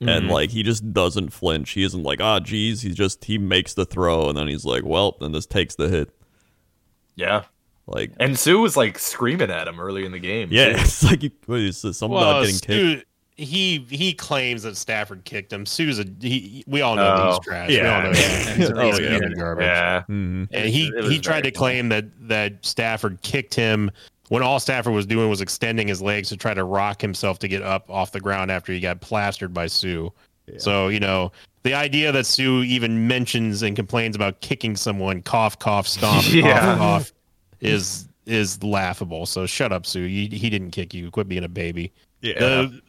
And Mhm. like he just doesn't flinch. He isn't like, ah, geez. He just he makes the throw, and then he's like, well, then this takes the hit. Yeah, Like, and Suh was like screaming at him early in the game. yeah, too. it's like, you- what is this? Something about getting kicked. Stu, he he claims that Stafford kicked him. Suh's a he. We all know Oh. he's trash. Yeah. we all know Yeah. he's, Oh, he's yeah. garbage. yeah. Mhm. And he he tried very to claim that that Stafford kicked him when all Stafford was doing was extending his legs to try to rock himself to get up off the ground after he got plastered by Suh. So you know the idea that Suh even mentions and complains about kicking someone, cough, cough, stomp, Yeah. cough, cough, is is laughable. So shut up, Sue. He, he didn't kick you. Quit being a baby Yeah. the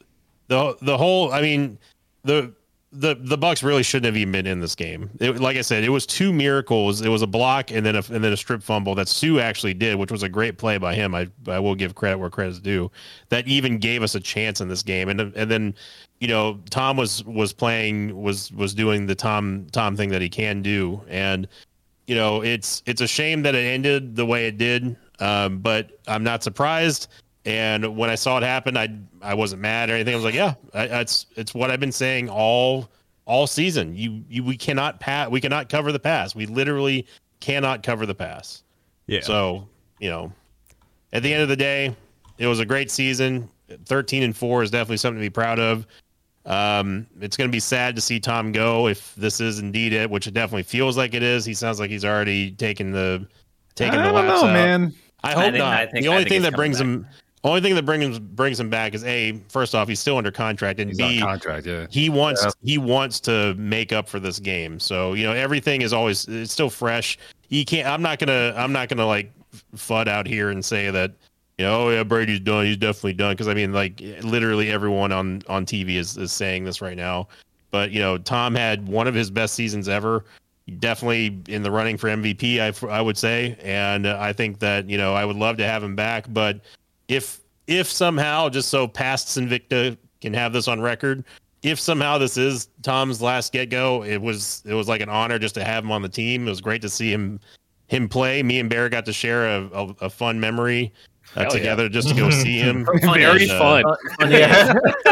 the the whole i mean the the the bucs really shouldn't have even been in this game. It, like i said it was two miracles. It was a block and then a and then a strip fumble that suh actually did which was a great play by him. I i will give credit where credit's due that even gave us a chance in this game. And and then you know tom was was playing was was doing the tom tom thing that he can do. And you know it's it's a shame that it ended the way it did. Um, but I'm not surprised. And when I saw it happen, I I wasn't mad or anything. I was like, yeah, I, it's it's what I've been saying all all season. You you we cannot pass. We cannot cover the pass. We literally cannot cover the pass. Yeah. So you know, at the end of the day, it was a great season. Thirteen and four is definitely something to be proud of. Um, it's going to be sad to see Tom go if this is indeed it, which it definitely feels like it is. He sounds like he's already taken the taken I the don't laps know, out. man. I I hope think- not. I think- the I only think thing that brings coming him, only thing that brings brings him back is a first off he's still under contract and He's b on contract, yeah. he wants Yeah. he wants to make up for this game. So you know everything is always it's still fresh. You can't. I'm not gonna. I'm not gonna like fud out here and say that you know oh yeah Brady's done. He's definitely done because I mean like literally everyone on on TV is is saying this right now. But you know Tom had one of his best seasons ever. Definitely in the running for MVP, I I would say, and uh, I think that you know I would love to have him back. But if if somehow just so past Invicta can have this on record, if somehow this is Tom's last get go, it was it was like an honor just to have him on the team. It was great to see him him play. Me and Bear got to share a, a, a fun memory uh, Hell yeah. together just to go see him. Very And, uh, fun. Yeah.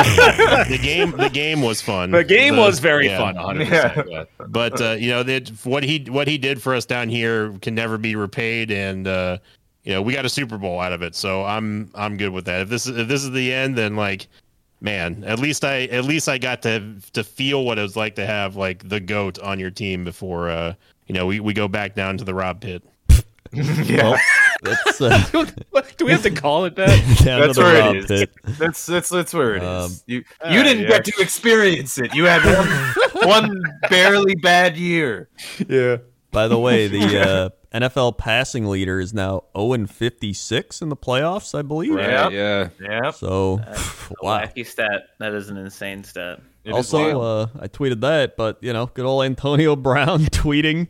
the game the game was fun. The game The- was very yeah. fun, 100%. Yeah. But uh, you know that what he what he did for us down here can never be repaid, and uh, you know we got a Super Bowl out of it. So I'm I'm good with that. If this is if this is the end, then like man, at least I at least I got to to feel what it was like to have like the goat on your team before uh, you know we, we go back down to the Rob Pit. yeah. That's uh, Do we have to call it that? That's to where Rob it is. pit. That's that's that's where it is. Um, you you ah, didn't yeah. get to experience it. You had one, one barely bad year. Yeah. By the way, the uh, NFL passing leader is now 0 and 56 in the playoffs, I believe. Right. Right, yeah. Yeah. So, wow. Wacky stat. That is an insane stat. It is Also, uh, I tweeted that, but you know, good old Antonio Brown tweeting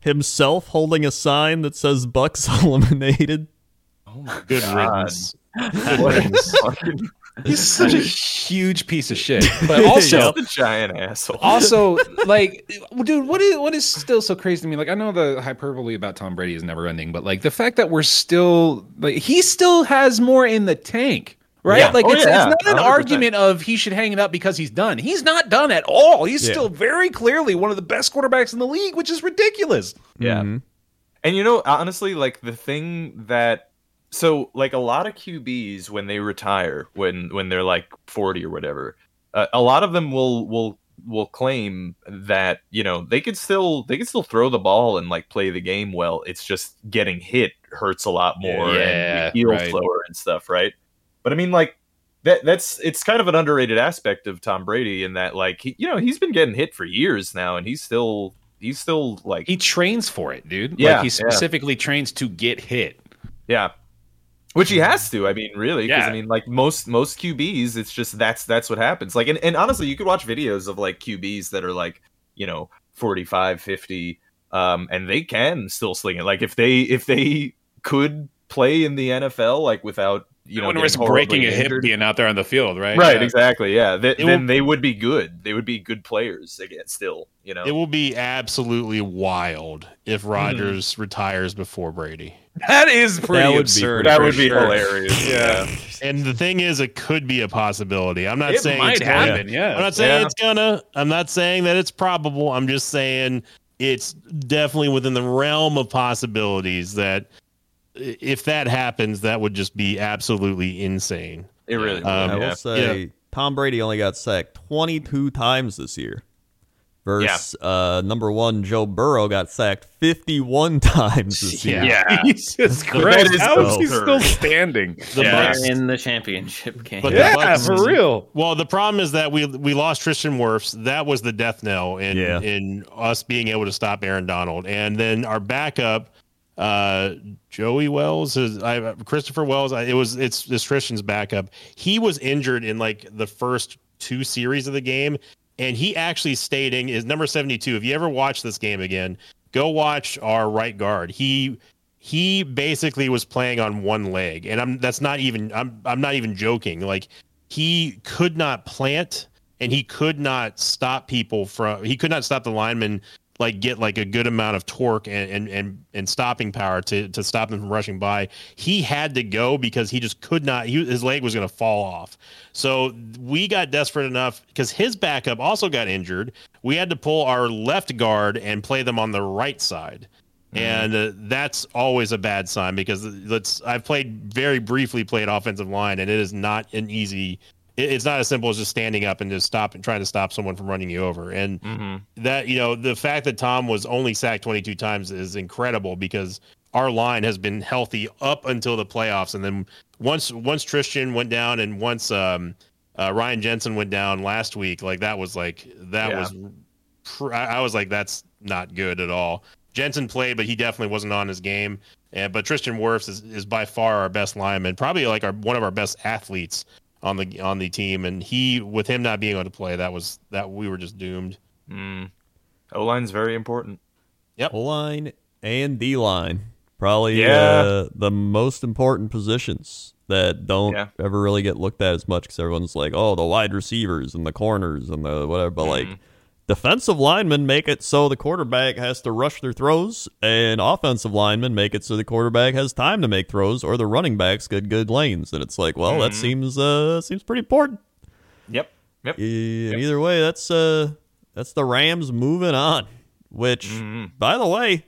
himself holding a sign that says "Bucs eliminated." oh my Good God. riddance. What a fucking He's such a huge piece of shit. But also, a giant asshole. also like dude what is what is still so crazy to me like i know the hyperbole about tom brady is never ending but like the fact that we're still like he still has more in the tank right Yeah. like Oh, it's, yeah. it's not an 100%. argument of he should hang it up because he's done he's not done at all he's Yeah. still very clearly one of the best quarterbacks in the league which is ridiculous Yeah. Mhm. And you know, honestly, like the thing that so like a lot of QBs when they retire, when when they're like 40 or whatever, uh, a lot of them will will will claim that, you know, they could still they could still throw the ball and like play the game well. It's just getting hit hurts a lot more Yeah, and heal right. slower and stuff, right? But I mean like that that's it's kind of an underrated aspect of Tom Brady in that like he, you know, he's been getting hit for years now and he's still he's still like he trains for it dude Yeah, like he yeah. specifically trains to get hit Yeah. Which he has to. I mean, really, because Yeah. I mean, like most most QBs, it's just that's that's what happens. Like, and, and honestly, you could watch videos of like QBs that are like, you know, 45, 50, um, and they can still sling it. Like, if they if they could play in the NFL, like without you know risk breaking a hip being out there on the field right Right, Yeah. exactly. Yeah, Th- then will- they would be good. They would be good players again. Still, you know. It will be absolutely wild if Rodgers retires before Brady. That is pretty That would be absurd pretty that would be sure. hilarious. Yeah. And the thing is, it could be a possibility. I'm not it saying might it's going- happen yeah I'm not saying Yeah. it's gonna. I'm not saying that it's probable. I'm just saying it's definitely within the realm of possibilities that if that happens, that would just be absolutely insane. It really. Would, Um, I will yeah. say Tom Brady only got sacked 22 times this year. Versus uh, number one Joe Burrow got sacked 51 times this year. Yeah. Jesus That Christ, is how is he still standing? The They're in the championship game. But Yeah, Bucs- for real. Well, the problem is that we we lost Tristan Wirfs. That was the death knell in Yeah. in us being able to stop Aaron Donald. And then our backup, uh, Joey Wells, is I, Christopher Wells. I, it was it's it's Tristan's backup. He was injured in like the first two series of the game, and he actually stating. Is number seventy two. If you ever watch this game again, go watch our right guard. He he basically was playing on one leg, and I'm that's not even I'm I'm not even joking. Like he could not plant and he could not stop people from he could not stop the linemen like get like a good amount of torque and and and, and stopping power to to stop them from rushing by. He had to go because he just could not. He, his leg was going to fall off. So we got desperate enough because his backup also got injured. We had to pull our left guard and play them on the right side. And uh, that's always a bad sign because let's. I've played very briefly played offensive line, and it is not an easy. It- It's not as simple as just standing up and just stop and trying to stop someone from running you over. And Mm-hmm. that you know the fact that Tom was only sacked 22 times is incredible because our line has been healthy up until the playoffs, and then once once Tristan went down and once um, uh, Ryan Jensen went down last week, like that was like that Yeah. was pr- I I was like that's not good at all. Jensen played, but he definitely wasn't on his game. And but Tristan Wirfs is, is by far our best lineman, probably like our one of our best athletes on the on the team. And he, with him not being able to play, that was that we were just doomed. Mm. O line's very important. O line and D line. Probably Yeah. uh, the most important positions that don't Yeah. ever really get looked at as much because everyone's like, oh, the wide receivers and the corners and the whatever. But like, Mhm. Defensive linemen make it so the quarterback has to rush their throws, and offensive linemen make it so the quarterback has time to make throws, or the running backs get good lanes. And it's like, well, that Mhm. seems uh seems pretty important. Yep. Yep. E- and Either way, that's uh that's the Rams moving on. Which, Mhm. by the way,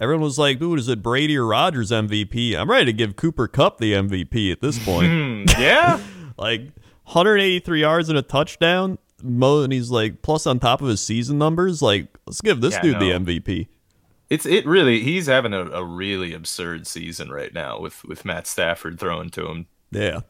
everyone was like, "Dude, is it Brady or Rodgers MVP?" I'm ready to give Cooper Kupp the MVP at this point. Yeah. like 183 yards and a touchdown. Mo and he's like plus on top of his season numbers. Like, let's give this Yeah, dude no. the MVP. It's it really he's having a, a really absurd season right now with with Matt Stafford throwing to him. Yeah.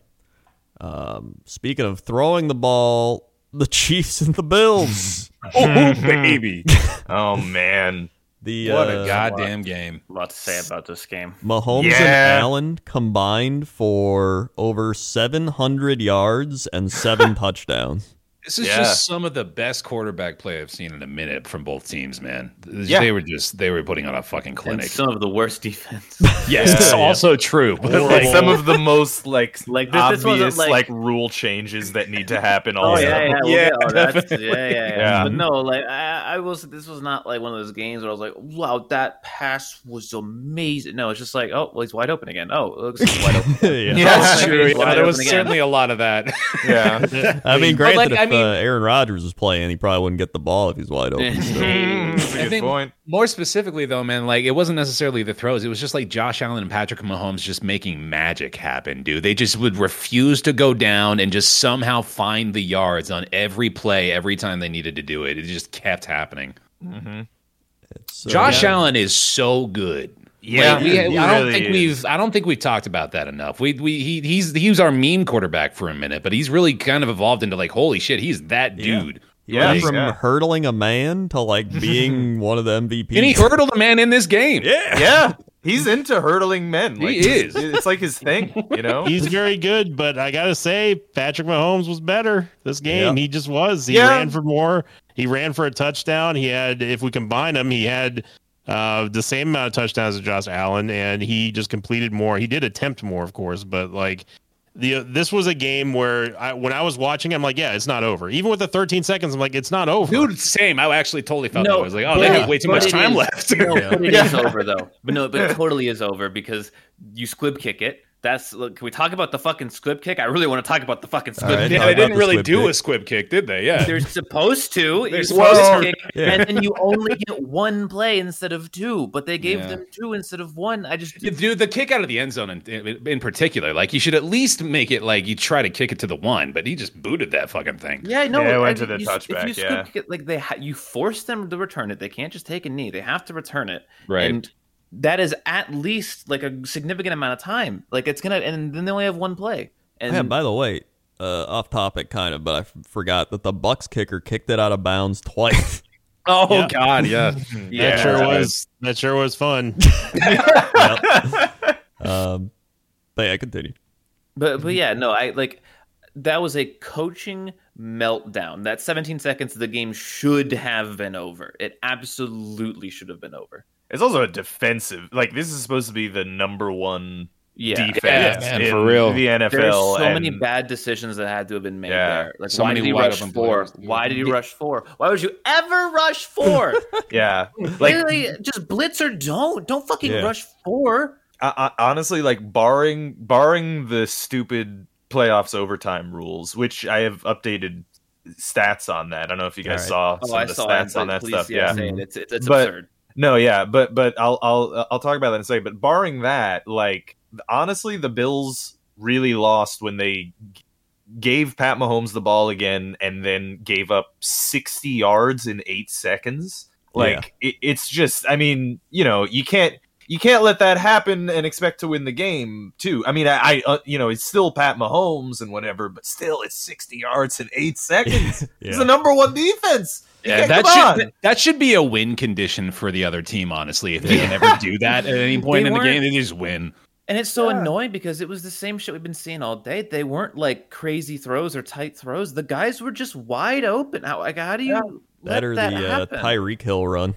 Um, speaking of throwing the ball, the Chiefs and the Bills. Oh, baby. Oh man. The what uh, a goddamn game. A lot to say about this game. Mahomes and Yeah. Allen combined for over 700 yards and seven touchdowns. This is Yeah. just some of the best quarterback play I've seen in a minute from both teams, man. Yeah. They were just they were putting on a fucking And clinic. some of the worst defense. yes, it's also true. But like like, some of the most like Like, this- this wasn't, obvious like, like- rule changes that need to happen. Oh Also, yeah, yeah, we'll Yeah, get all Yeah, yeah, yeah, Yeah. But no, like I, I was. This was not like one of those games where I was like, "Wow, that pass was amazing." No, it's just like, "Oh, well, he's wide open again." Oh, it looks like he's wide open. yeah. Yeah. that's true. Yeah, there was again. certainly a lot of that. yeah. I mean, But, granted, like, I mean- uh, Aaron Rodgers was playing, he probably wouldn't get the ball if he's wide open. still. That's a I good think- point. More specifically, though, man, like it wasn't necessarily the throws. It was just like Josh Allen and Patrick Mahomes just making magic happen, dude. They just would refuse to go down and just somehow find the yards on every play every time they needed to do it. It just kept happening. hmm It's, uh, Josh yeah. Allen is so good. Yeah, Like, we, he I don't really think is. we've I don't think we've talked about that enough. We we he, he's he was our meme quarterback for a minute, but he's really kind of evolved into like holy shit, he's that dude. He Yeah, went from yeah. hurdling a man to like being one of the MVPs. And he hurdled a man in this game. yeah. Yeah, he's into hurdling men. He is. It's like his thing, you know. He's very good, but I gotta say, Patrick Mahomes was better this game. Yeah. He just was. He Yeah. ran for more. He ran for a touchdown. He had, if we combine them, he had uh, the same amount of touchdowns as Josh Allen, and he just completed more. He did attempt more, of course, but like the this was a game where I, when I was watching, I'm like, yeah, it's not over. Even with the 13 seconds, I'm like, it's not over. Dude, same. I actually totally felt that. I was like, oh, but they have way too much time is- left. No, but it Yeah. is over though. But no, but it totally is over because you squib kick it. That's look, can we talk about the fucking squib kick? I really want to talk about the fucking uh, squib right. kick. yeah, they didn't really do kick. a squib kick, did they? Yeah. They're supposed to. They're supposed supposed to. to kick, Yeah. and then you only get one play instead of two. But they gave Yeah. them two instead of one. I just Dude, the kick out of the end zone in, in, in particular, like you should at least make it like you try to kick it to the one, but he just booted that fucking thing. Yeah, no. Yeah, it went I- to the you, touchback, If you yeah. scoop it, like they, ha- you force them to return it. They can't just take a knee. They have to return it. Right. And that is at least like a significant amount of time. Like it's gonna, and then they only have one play. And Yeah, by the way, uh, off topic kind of, but I f- forgot that the Bucs kicker kicked it out of bounds twice. Oh Yeah. God, yeah. yeah, that sure was. That sure was fun. Yep. um, but yeah, continue. But but yeah, no, I like that was a coaching meltdown. That 17 seconds of the game should have been over. It absolutely should have been over. It's also a defensive. Like this is supposed to be the number one, Yeah. defense Yeah, man, in for real. the NFL. There's so and- many bad decisions that had to have been made Yeah. there. Like, So why many did he rush four? players. Why did he rush four? Why would you ever rush four? Yeah, like Literally, just blitz or don't. Don't fucking Yeah. rush four. I, I, honestly, like barring barring the stupid playoffs overtime rules, which I have updated stats on that. I don't know if you guys All saw Oh, some I of the saw stats it. on that please, stuff. Yeah, Yeah, say it. It's it's, it's But- absurd. No, yeah, but but I'll I'll I'll talk about that in a second. But barring that, like honestly, the Bills really lost when they gave Pat Mahomes the ball again and then gave up sixty yards in eight seconds. Like it, it's just, I mean, you know, you can't you can't let that happen and expect to win the game too. I mean, I, I uh, you know, it's still Pat Mahomes and whatever, but still, it's sixty yards in eight seconds. It's Yeah. the number one defense. You Yeah, that come on. should that should be a win condition for the other team. Honestly, if they can ever do that at any point They in the game, they just win. And it's so Yeah. annoying because it was the same shit we've been seeing all day. They weren't like crazy throws or tight throws. The guys were just wide open. How like how do you Yeah. let That or that the uh. Tyreek Hill run.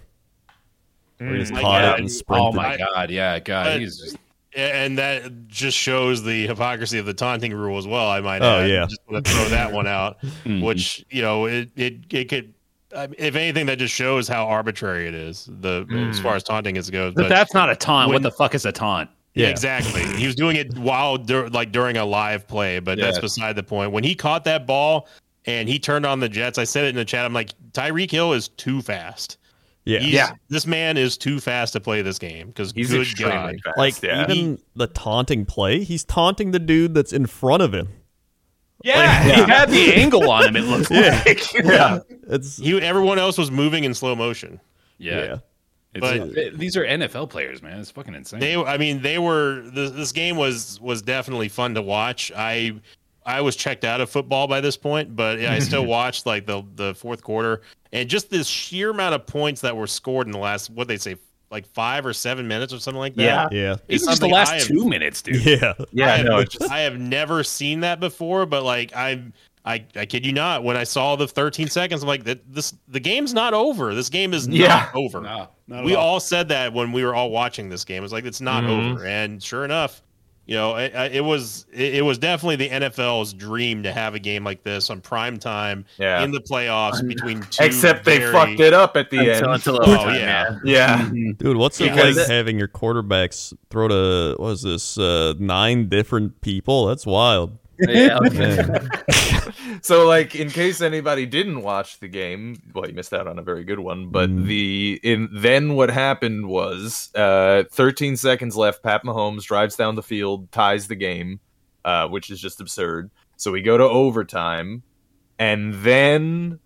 Where he just Mm. caught Yeah. it and sprinted. Oh my god, yeah, God, But- he's just and that just shows the hypocrisy of the taunting rule as well. I might Oh, add. yeah. just want to throw that one out, Mhm. which you know it it it could. I mean, if anything, that just shows how arbitrary it is. The as Mm. far as taunting is goes, But that's not a taunt. when- what the fuck is a taunt? Yeah, Yeah. exactly. He was doing it while dur- like during a live play, but that's beside the point. When he caught that ball and he turned on the Jets, I said it in the chat. I'm like, Tyreek Hill is too fast. yeah. He's- Yeah. this man is too fast to play this game because He's good extremely God, fast. Like yeah. even the taunting play, he's taunting the dude that's in front of him. Yeah, he had the angle on him. It looked Yeah. like. yeah. It's he everyone else was moving in slow motion. yeah. It's, But- it- these are NFL players, man. It's fucking insane. They, I mean, they were. This, this game was was definitely fun to watch. I I was checked out of football by this point, but I still watched like the the fourth quarter and just this sheer amount of points that were scored in the last what they say like five or seven minutes or something like that. Yeah. yeah. It's Even just the last have- two minutes, dude. Yeah. I Yeah, have, no, it's just, I have never seen that before, but like I'm. I, I kid you not. When I saw the 13 seconds, I'm like, that this the game's not over. This game is Yeah. not over. No, not we all. all said that when we were all watching this game. It's like it's not Mhm. over, and sure enough, you know, it, it was it, it was definitely the NFL's dream to have a game like this on prime time yeah. in the playoffs between two. Except they very- fucked it up at the until, end. until Oh, overtime, yeah. yeah. Dude, what's it Because- like having your quarterbacks throw to what is this uh, nine different people? That's wild. Yeah. Man. so like in case anybody didn't watch the game well you missed out on a very good one but Mm. the in then what happened was uh 13 seconds left pat mahomes drives down the field ties the game uh which is just absurd so we go to overtime and then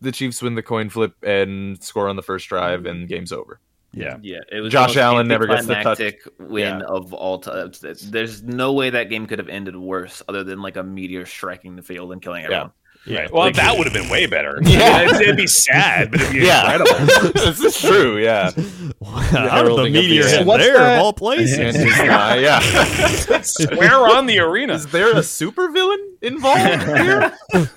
the chiefs win the coin flip and score on the first drive and game's over Yeah. Yeah, it was Josh Allen never gets the touch. anticlimactic win of all time. There's no way that game could have ended worse, other than like a meteor striking the field and killing everyone. Right. Well, that would have been way better. Yeah. it'd, it'd be sad, but it'd be yeah incredible. this is true yeah How did the of the meteor hit What's there that? of all places? And uh, yeah Swear on the arena. is there a supervillain involved here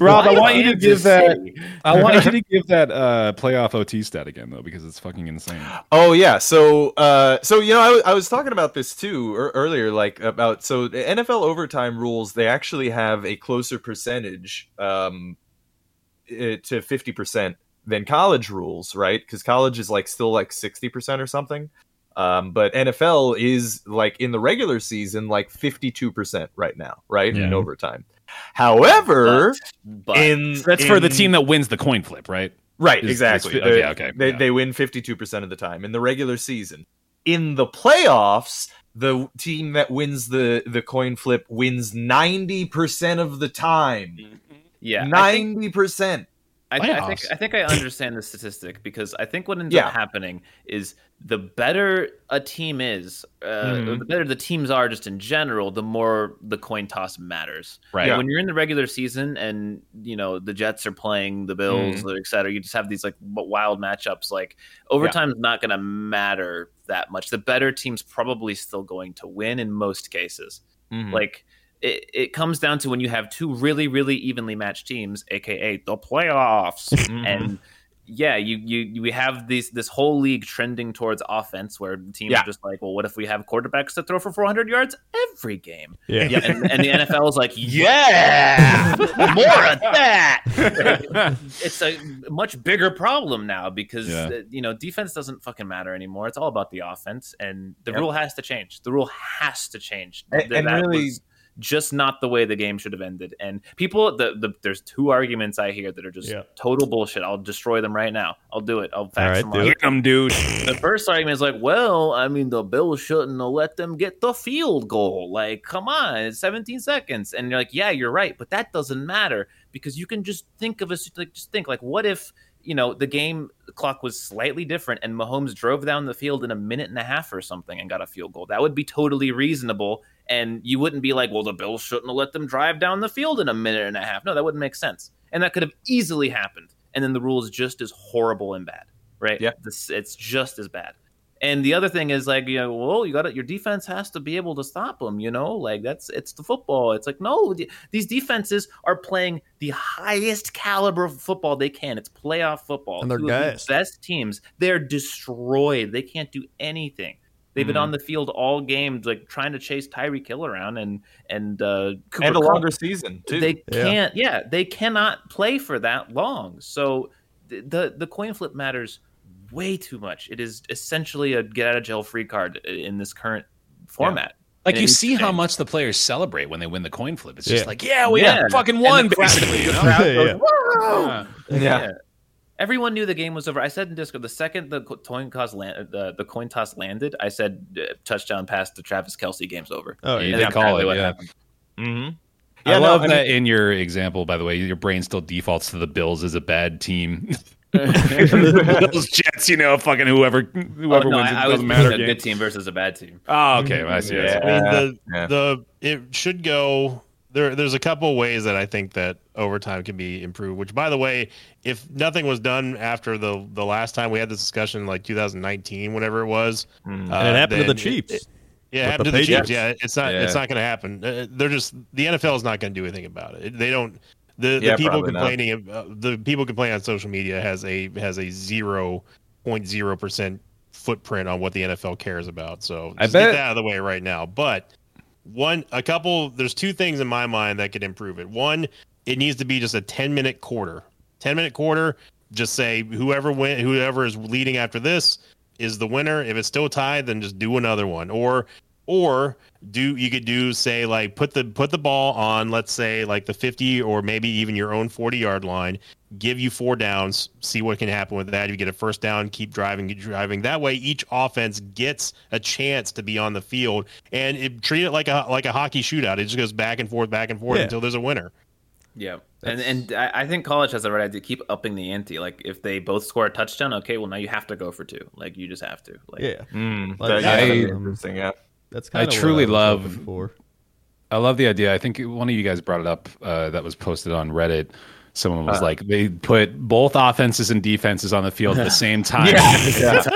Rob, I want you to give that. I want you to give that uh, playoff OT stat again, though, because it's fucking insane. Oh yeah, so uh, so you know, I was- I was talking about this too ear- earlier, like about so the NFL overtime rules. They actually have a closer percentage um, to fifty percent than college rules, right? Because college is like still like sixty percent or something. Um, but NFL is like in the regular season, like fifty-two percent right now, right in Yeah. overtime. However, But in That's for the team that wins the coin flip, right? Right, Is- exactly. is- okay, They- okay, They yeah. they win fifty two percent of the time in the regular season. In the playoffs, the team that wins the the coin flip wins ninety percent of the time. yeah, Ninety percent. I, th- I think I think I understand the statistic because I think what ends Yeah. up happening is the better a team is, uh, Mhm. the better the teams are just in general, the more the coin toss matters. Right. Yeah. When you're in the regular season and you know the Jets are playing the Bills, Mm-hmm. et cetera, you just have these like wild matchups. Like overtime's not going to matter that much. The better team's probably still going to win in most cases. Mm-hmm. Like it, it comes down to when you have two really, really evenly matched teams, aka the playoffs, Mhm. and yeah, you you we have these this whole league trending towards offense, where teams Yeah. are just like, well, what if we have quarterbacks that throw for 400 yards every game? Yeah. Yeah, and, and the NFL is like, yeah, more of that. it's a much bigger problem now because Yeah. uh, you know defense doesn't fucking matter anymore. It's all about the offense, and the Yep. rule has to change. The rule has to change. And- and that really- was just not the way the game should have ended. And people, the, the there's two arguments I hear that are just Yeah. total bullshit. I'll destroy them right now. I'll do it. I'll fax right, them do on. it. Him, dude. The first argument is like, well, I mean, the Bills shouldn't have let them get the field goal. Like, come on, it's 17 seconds, and you're like, yeah, you're right, but that doesn't matter because you can just think of a like, just think like, what if you know the game clock was slightly different and Mahomes drove down the field in a minute and a half or something and got a field goal? That would be totally reasonable, and you wouldn't be like, well, the Bills shouldn't have let them drive down the field in a minute and a half. No, that wouldn't make sense, and that could have easily happened. And then the rule is just as horrible and bad right? Yeah. This, it's just as bad. And the other thing is like, you know, well, you got to your defense has to be able to stop them. You know, like that's it's the football. It's like no, th- these defenses are playing the highest caliber of football they can. It's playoff football. And they're Two of the best teams. They're destroyed. They can't do anything. They've been Mhm. on the field all game, like trying to chase Tyreek Hill around and and uh, Cooper and a Kupp longer season too. they Yeah. can't yeah they cannot play for that long so th- the the coin flip matters way too much it is essentially a get out of jail free card in this current format Like And you see how much the players celebrate when they win the coin flip. It's just Yeah. like, yeah, we Yeah. have fucking And won, the basically. the You know? Yeah. goes, Yeah. yeah. everyone knew the game was over i said in discord the second the coin toss land, the, the coin toss landed i said uh, touchdown pass to travis kelce game's over Oh, You yeah. And did that's call it, what yeah. happened. Mm-hmm. I Yeah, no, love I that mean- in your example, by the way, your brain still defaults to the Bills as a bad team. Bills, Jets, you know, fucking whoever Oh, whoever no, wins, I, it I doesn't matter. a game. good team versus a bad team Oh, okay. I see. I see. Yeah. I mean, the Yeah. the it should go there. There's a couple ways that I think that overtime can be improved. Which, by the way, if nothing was done after the the last time we had this discussion, like 2019, whatever it was, Mm. uh, and it happened to the Chiefs. it- yeah, it happened the to the Chiefs. Yeah, it's not. It's not going to happen. Uh, They're just the NFL is not going to do anything about it. They don't. The, the people complaining, uh, the people complaining on social media has a has a zero point zero percent footprint on what the NFL cares about. So I bet- get that out of the way right now. But one, a couple, there's two things in my mind that could improve it. One, it needs to be just a 10 minute quarter. 10 minute quarter. Just say whoever win, whoever is leading after this is the winner. If it's still tied, then just do another one. Or or do you could do say like put the put the ball on let's say like the 50 or maybe even your own 40 yard line give you four downs see what can happen with that you get a first down keep driving keep driving that way each offense gets a chance to be on the field and it, treat it like a like a hockey shootout it just goes back and forth back and forth Yeah. until there's a winner Yeah, and and I, I think college has the right idea. Keep upping the ante. Like if they both score a touchdown, okay, well now you have to go for two. Like you just have to. Like, Yeah, Mm. Like, yeah, I- interesting. Yeah. That's I kind of I truly love- for. I love the idea. I think one of you guys brought it up uh, that was posted on Reddit. Someone was Uh. like, they put both offenses and defenses on the field at the same time. Yeah.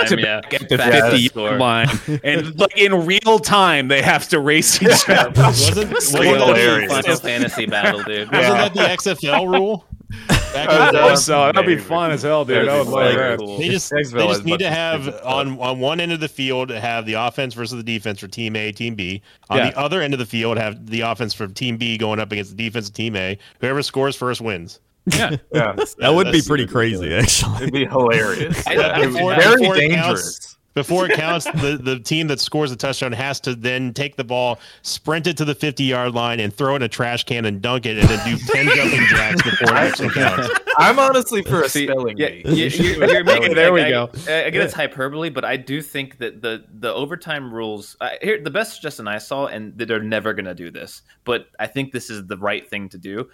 To yeah. back the Fast 50 yard line. And like in real time, they have to race each other. wasn't, wasn't, hilarious. Final Fantasy battle, dude. wasn't that the xfl rule Back in I the hope so. That'd be fun as hell, dude. That'd I be would that. Cool. They just they just need to have on on one end of the field have the offense versus the defense for team A, team B. On Yeah. the other end of the field have the offense for team B going up against the defense of team A. Whoever scores first wins. Yeah. Yeah. That would be pretty crazy, actually. It'd be hilarious. I- It'd be very dangerous. counts- Before it counts, the, the team that scores the touchdown has to then take the ball, sprint it to the 50 yard line, and throw it in a trash can and dunk it, and then do 10 jumping jacks before it actually counts. I'm honestly for a See, spelling yeah, bee. you, you, you're making, There we I- go. I, I get it's hyperbole, but I do think that the the overtime rules. I, here, the best suggestion I saw, and that they're never going to do this, but I think this is the right thing to do.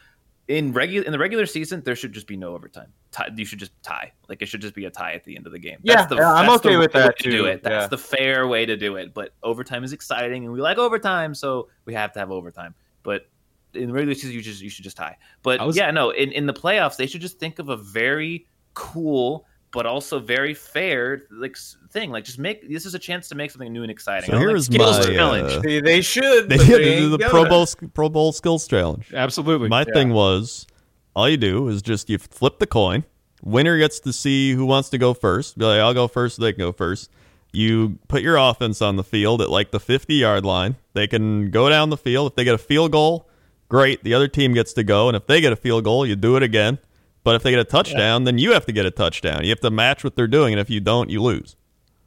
In regular in the regular season, there should just be no overtime. Tie, you should just tie. Like it should just be a tie at the end of the game. Yeah, the, yeah, I'm okay the with that to do it. That's yeah. the fair way to do it. But overtime is exciting, and we like overtime, so we have to have overtime. But in the regular season, you just you should just tie. But was- yeah, no, in, in the playoffs, they should just think of a very cool but also very fair like thing. Like just make this is a chance to make something new and exciting. So I don't here like is skills my, challenge. uh, See, they should. They but to they do the. Pro Bowl Pro Bowl skills challenge. Absolutely. My thing was, all you do is just you flip the coin, Winner gets to see who wants to go first. Be like, I'll go first. So they can go first. You put your offense on the field at like the 50 yard line. They can go down the field. If they get a field goal, great. The other team gets to go. And if they get a field goal, you do it again. But if they get a touchdown, then you have to get a touchdown. You have to match what they're doing. And if you don't, you lose.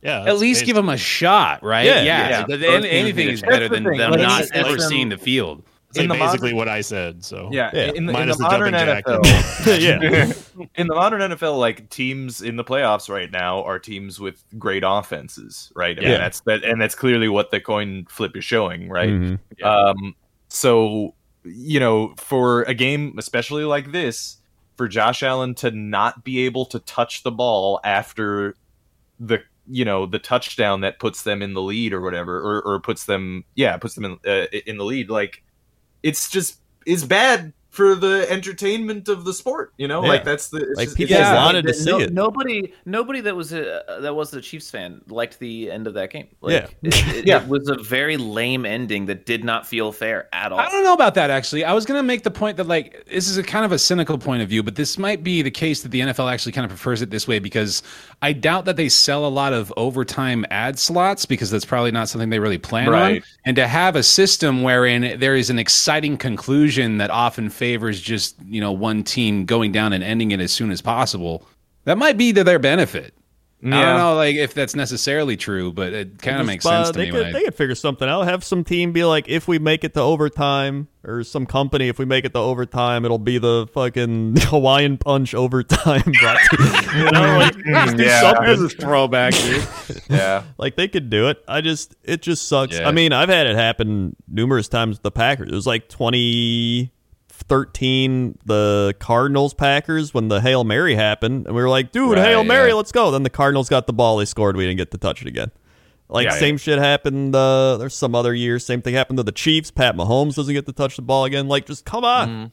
Yeah, At least it- give them a shot, right? Yeah, yeah. yeah. Th- Both teams anything is better than them thing. not ever seeing the field. Say in the basically modern- what I said. So Yeah, Yeah. in the, in the the modern jumping jack. NFL, yeah. in the modern NFL, like teams in the playoffs right now are teams with great offenses, right? I mean, Yeah. that's that, and that's clearly what the coin flip is showing, right? Mhm. Um, so you know, for a game, especially like this, for Josh Allen to not be able to touch the ball after the you know the touchdown that puts them in the lead or whatever, or, or puts them yeah puts them in uh, in the lead, like it's just is bad for the entertainment of the sport. You know, Yeah. like that's the it's Like, just- people it's- want- wanted to no- see it. Nobody, nobody that was a that was a Chiefs fan liked the end of that game. Like, Yeah. it, it, Yeah. it was a very lame ending that did not feel fair at all. I don't know about that actually. I was going to make the point that like this is a kind of a cynical point of view, but this might be the case that the NFL actually kind of prefers it this way because I doubt that they sell a lot of overtime ad slots because that's probably not something they really plan on. Right. And to have a system wherein there is an exciting conclusion that often favors just, you know, one team going down and ending it as soon as possible, that might be to their benefit. I don't know like if that's necessarily true, but it kind of Just, makes uh, sense to they me could, I they could figure something out. Have some team be like, if we make it to overtime, or some company, if we make it to overtime, it'll be the fucking Hawaiian Punch overtime. brought you know, like, just do Yeah. something. There's a throwback, dude. yeah. Like they could do it. I just it just sucks. Yeah. I mean, I've had it happen numerous times with the Packers. It was like 2013 the Cardinals Packers when the Hail Mary happened and we were like, "Dude, Right, Hail Mary, yeah. let's go." Then the Cardinals got the ball, they scored, we didn't get to touch it again. Like Yeah, same shit happened uh there's some other years, same thing happened to the Chiefs. Pat Mahomes doesn't get to touch the ball again. Like just come on.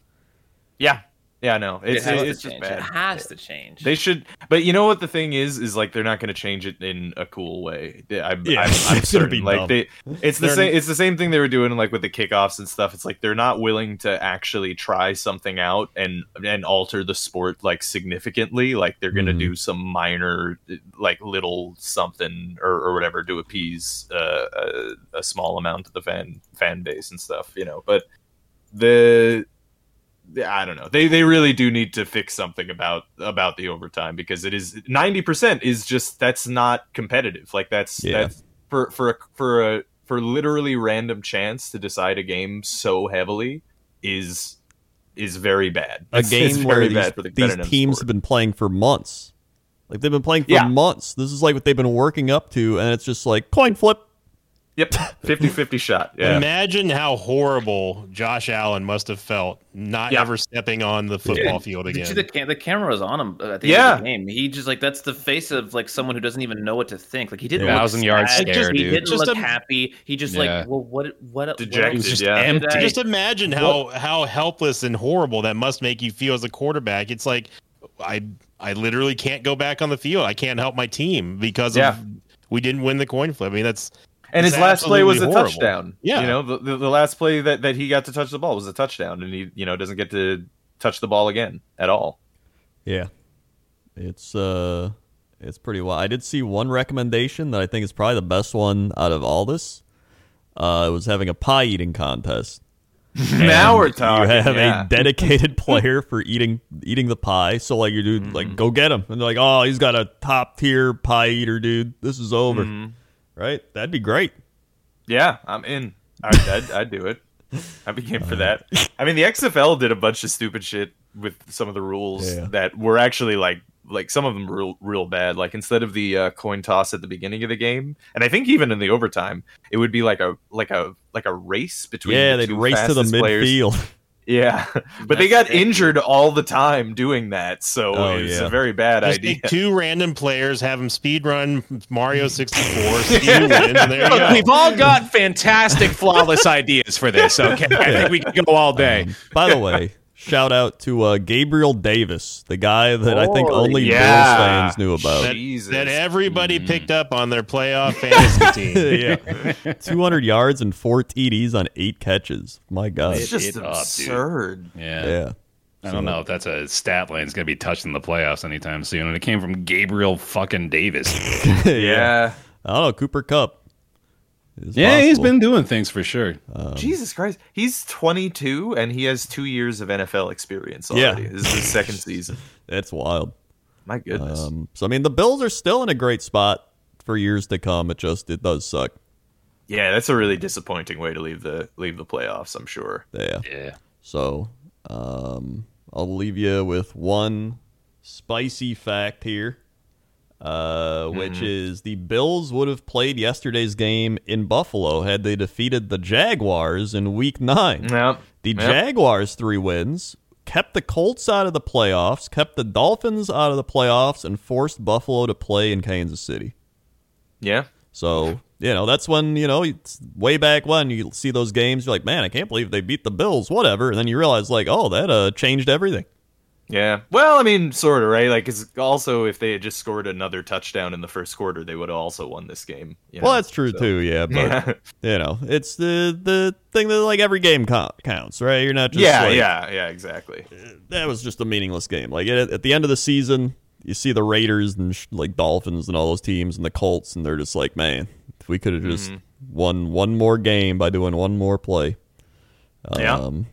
Yeah. Yeah, no. It's it has it's to just change. It has to change. They should, but you know what the thing is, is like they're not going to change it in a cool way. I'm, Yeah, I'm, I'm it's gonna certain. be like dumb. they, it's the They're- same. It's the same thing they were doing like with the kickoffs and stuff. It's like they're not willing to actually try something out and and alter the sport like significantly. Like they're going to Mhm. do some minor, like little something or, or whatever to appease uh, a, a small amount of the fan fan base and stuff. You know, but the I don't know. They they really do need to fix something about about the overtime because it is ninety percent is just that's not competitive. Like that's Yeah. that's for for a, for a for literally random chance to decide a game so heavily is is very bad. A It's- it's game where very these, bad for the these teams sport. have been playing for months. Like they've been playing for Yeah. months. This is like what they've been working up to and it's just like coin flip. Yep, 50-50 shot. Yeah, Imagine how horrible Josh Allen must have felt not Yeah. ever stepping on the football field Did you see again. the, cam- the camera was on him uh, at the Yeah. end of the game. He just like that's the face of like someone who doesn't even know what to think. Like he didn't Yeah. look Thousand yards sad. stare, he didn't Just look a- happy. He just Yeah. like well what what what Dejected, It was just yeah. empty. Just imagine how how helpless and horrible that must make you feel as a quarterback. It's like I I literally can't go back on the field. I can't help my team because Yeah. of we didn't win the coin flip. I mean that's and his last play was a horrible. touchdown. Yeah. you know the, the the last play that that he got to touch the ball was a touchdown, and he you know doesn't get to touch the ball again at all. Yeah. It's uh it's pretty wild. I did see one recommendation that I think is probably the best one out of all this. Uh it was having a pie eating contest. now we're talking. You have yeah. a dedicated player for eating eating the pie. So like you dude Mm-hmm. like go get him. And they're like, "Oh, he's got a top tier pie eater, dude. This is over." Mhm. Right? That'd be great. Yeah, I'm in. I'd, I'd, I'd do it. I'd be game for that. I mean, the XFL did a bunch of stupid shit with some of the rules Yeah. that were actually like like some of them real, real bad. Like instead of the uh, coin toss at the beginning of the game, and I think even in the overtime, it would be like a like a like a race between yeah, the they'd race to the midfield. Yeah, but they got injured all the time doing that, so Oh, it's yeah. a very bad just idea. two random players, have them speed run Mario 64, see who wins, and there you Look, we've all got fantastic, flawless ideas for this. Okay, I think we can go all day. Um, by the way, shout out to uh, Gabriel Davis, the guy that I think Oh, only yeah. Bills fans knew about. that, Jesus. that everybody Mm. picked up on their playoff fantasy team. yeah. 200 yards and four TDs on eight catches. My God. it's just it up, absurd. Yeah. Yeah. I don't know if that's a stat line that's going to be touched in the playoffs anytime soon. And it came from Gabriel fucking Davis. Yeah. I don't know. Cooper Kupp. Is yeah, he's been doing things for sure. Jesus Christ. He's 22 and he has two years of NFL experience Yeah. already. This is his second season. That's wild. My goodness. Um, so I mean, the Bills are still in a great spot for years to come. It just it does suck. yeah, that's a really disappointing way to leave the leave the playoffs, I'm sure. Yeah. Yeah. So um, I'll leave you with one spicy fact here, uh, which is the Bills would have played yesterday's game in Buffalo had they defeated the Jaguars in Week Nine. Yep. The Yep. Jaguars' three wins kept the Colts out of the playoffs, kept the Dolphins out of the playoffs, and forced Buffalo to play in Kansas City. Yeah. So, you know, that's when, you know, it's way back when you see those games, you're like, man, I can't believe they beat the Bills, whatever. And then you realize, like, oh, that uh, changed everything. Yeah. Well, I mean, sort of, right? Like, it's also if they had just scored another touchdown in the first quarter, they would have also won this game. you Well, that's true, So- too, yeah. But, Yeah. you know, it's the the thing that, like, every game co- counts, right? You're not just yeah, like, yeah, yeah, exactly. that was just a meaningless game. Like, at, at the end of the season, you see the Raiders and, sh- like, Dolphins and all those teams and the Colts, and they're just like, man, if we could have just won one more game by doing one more play. Yeah. Um,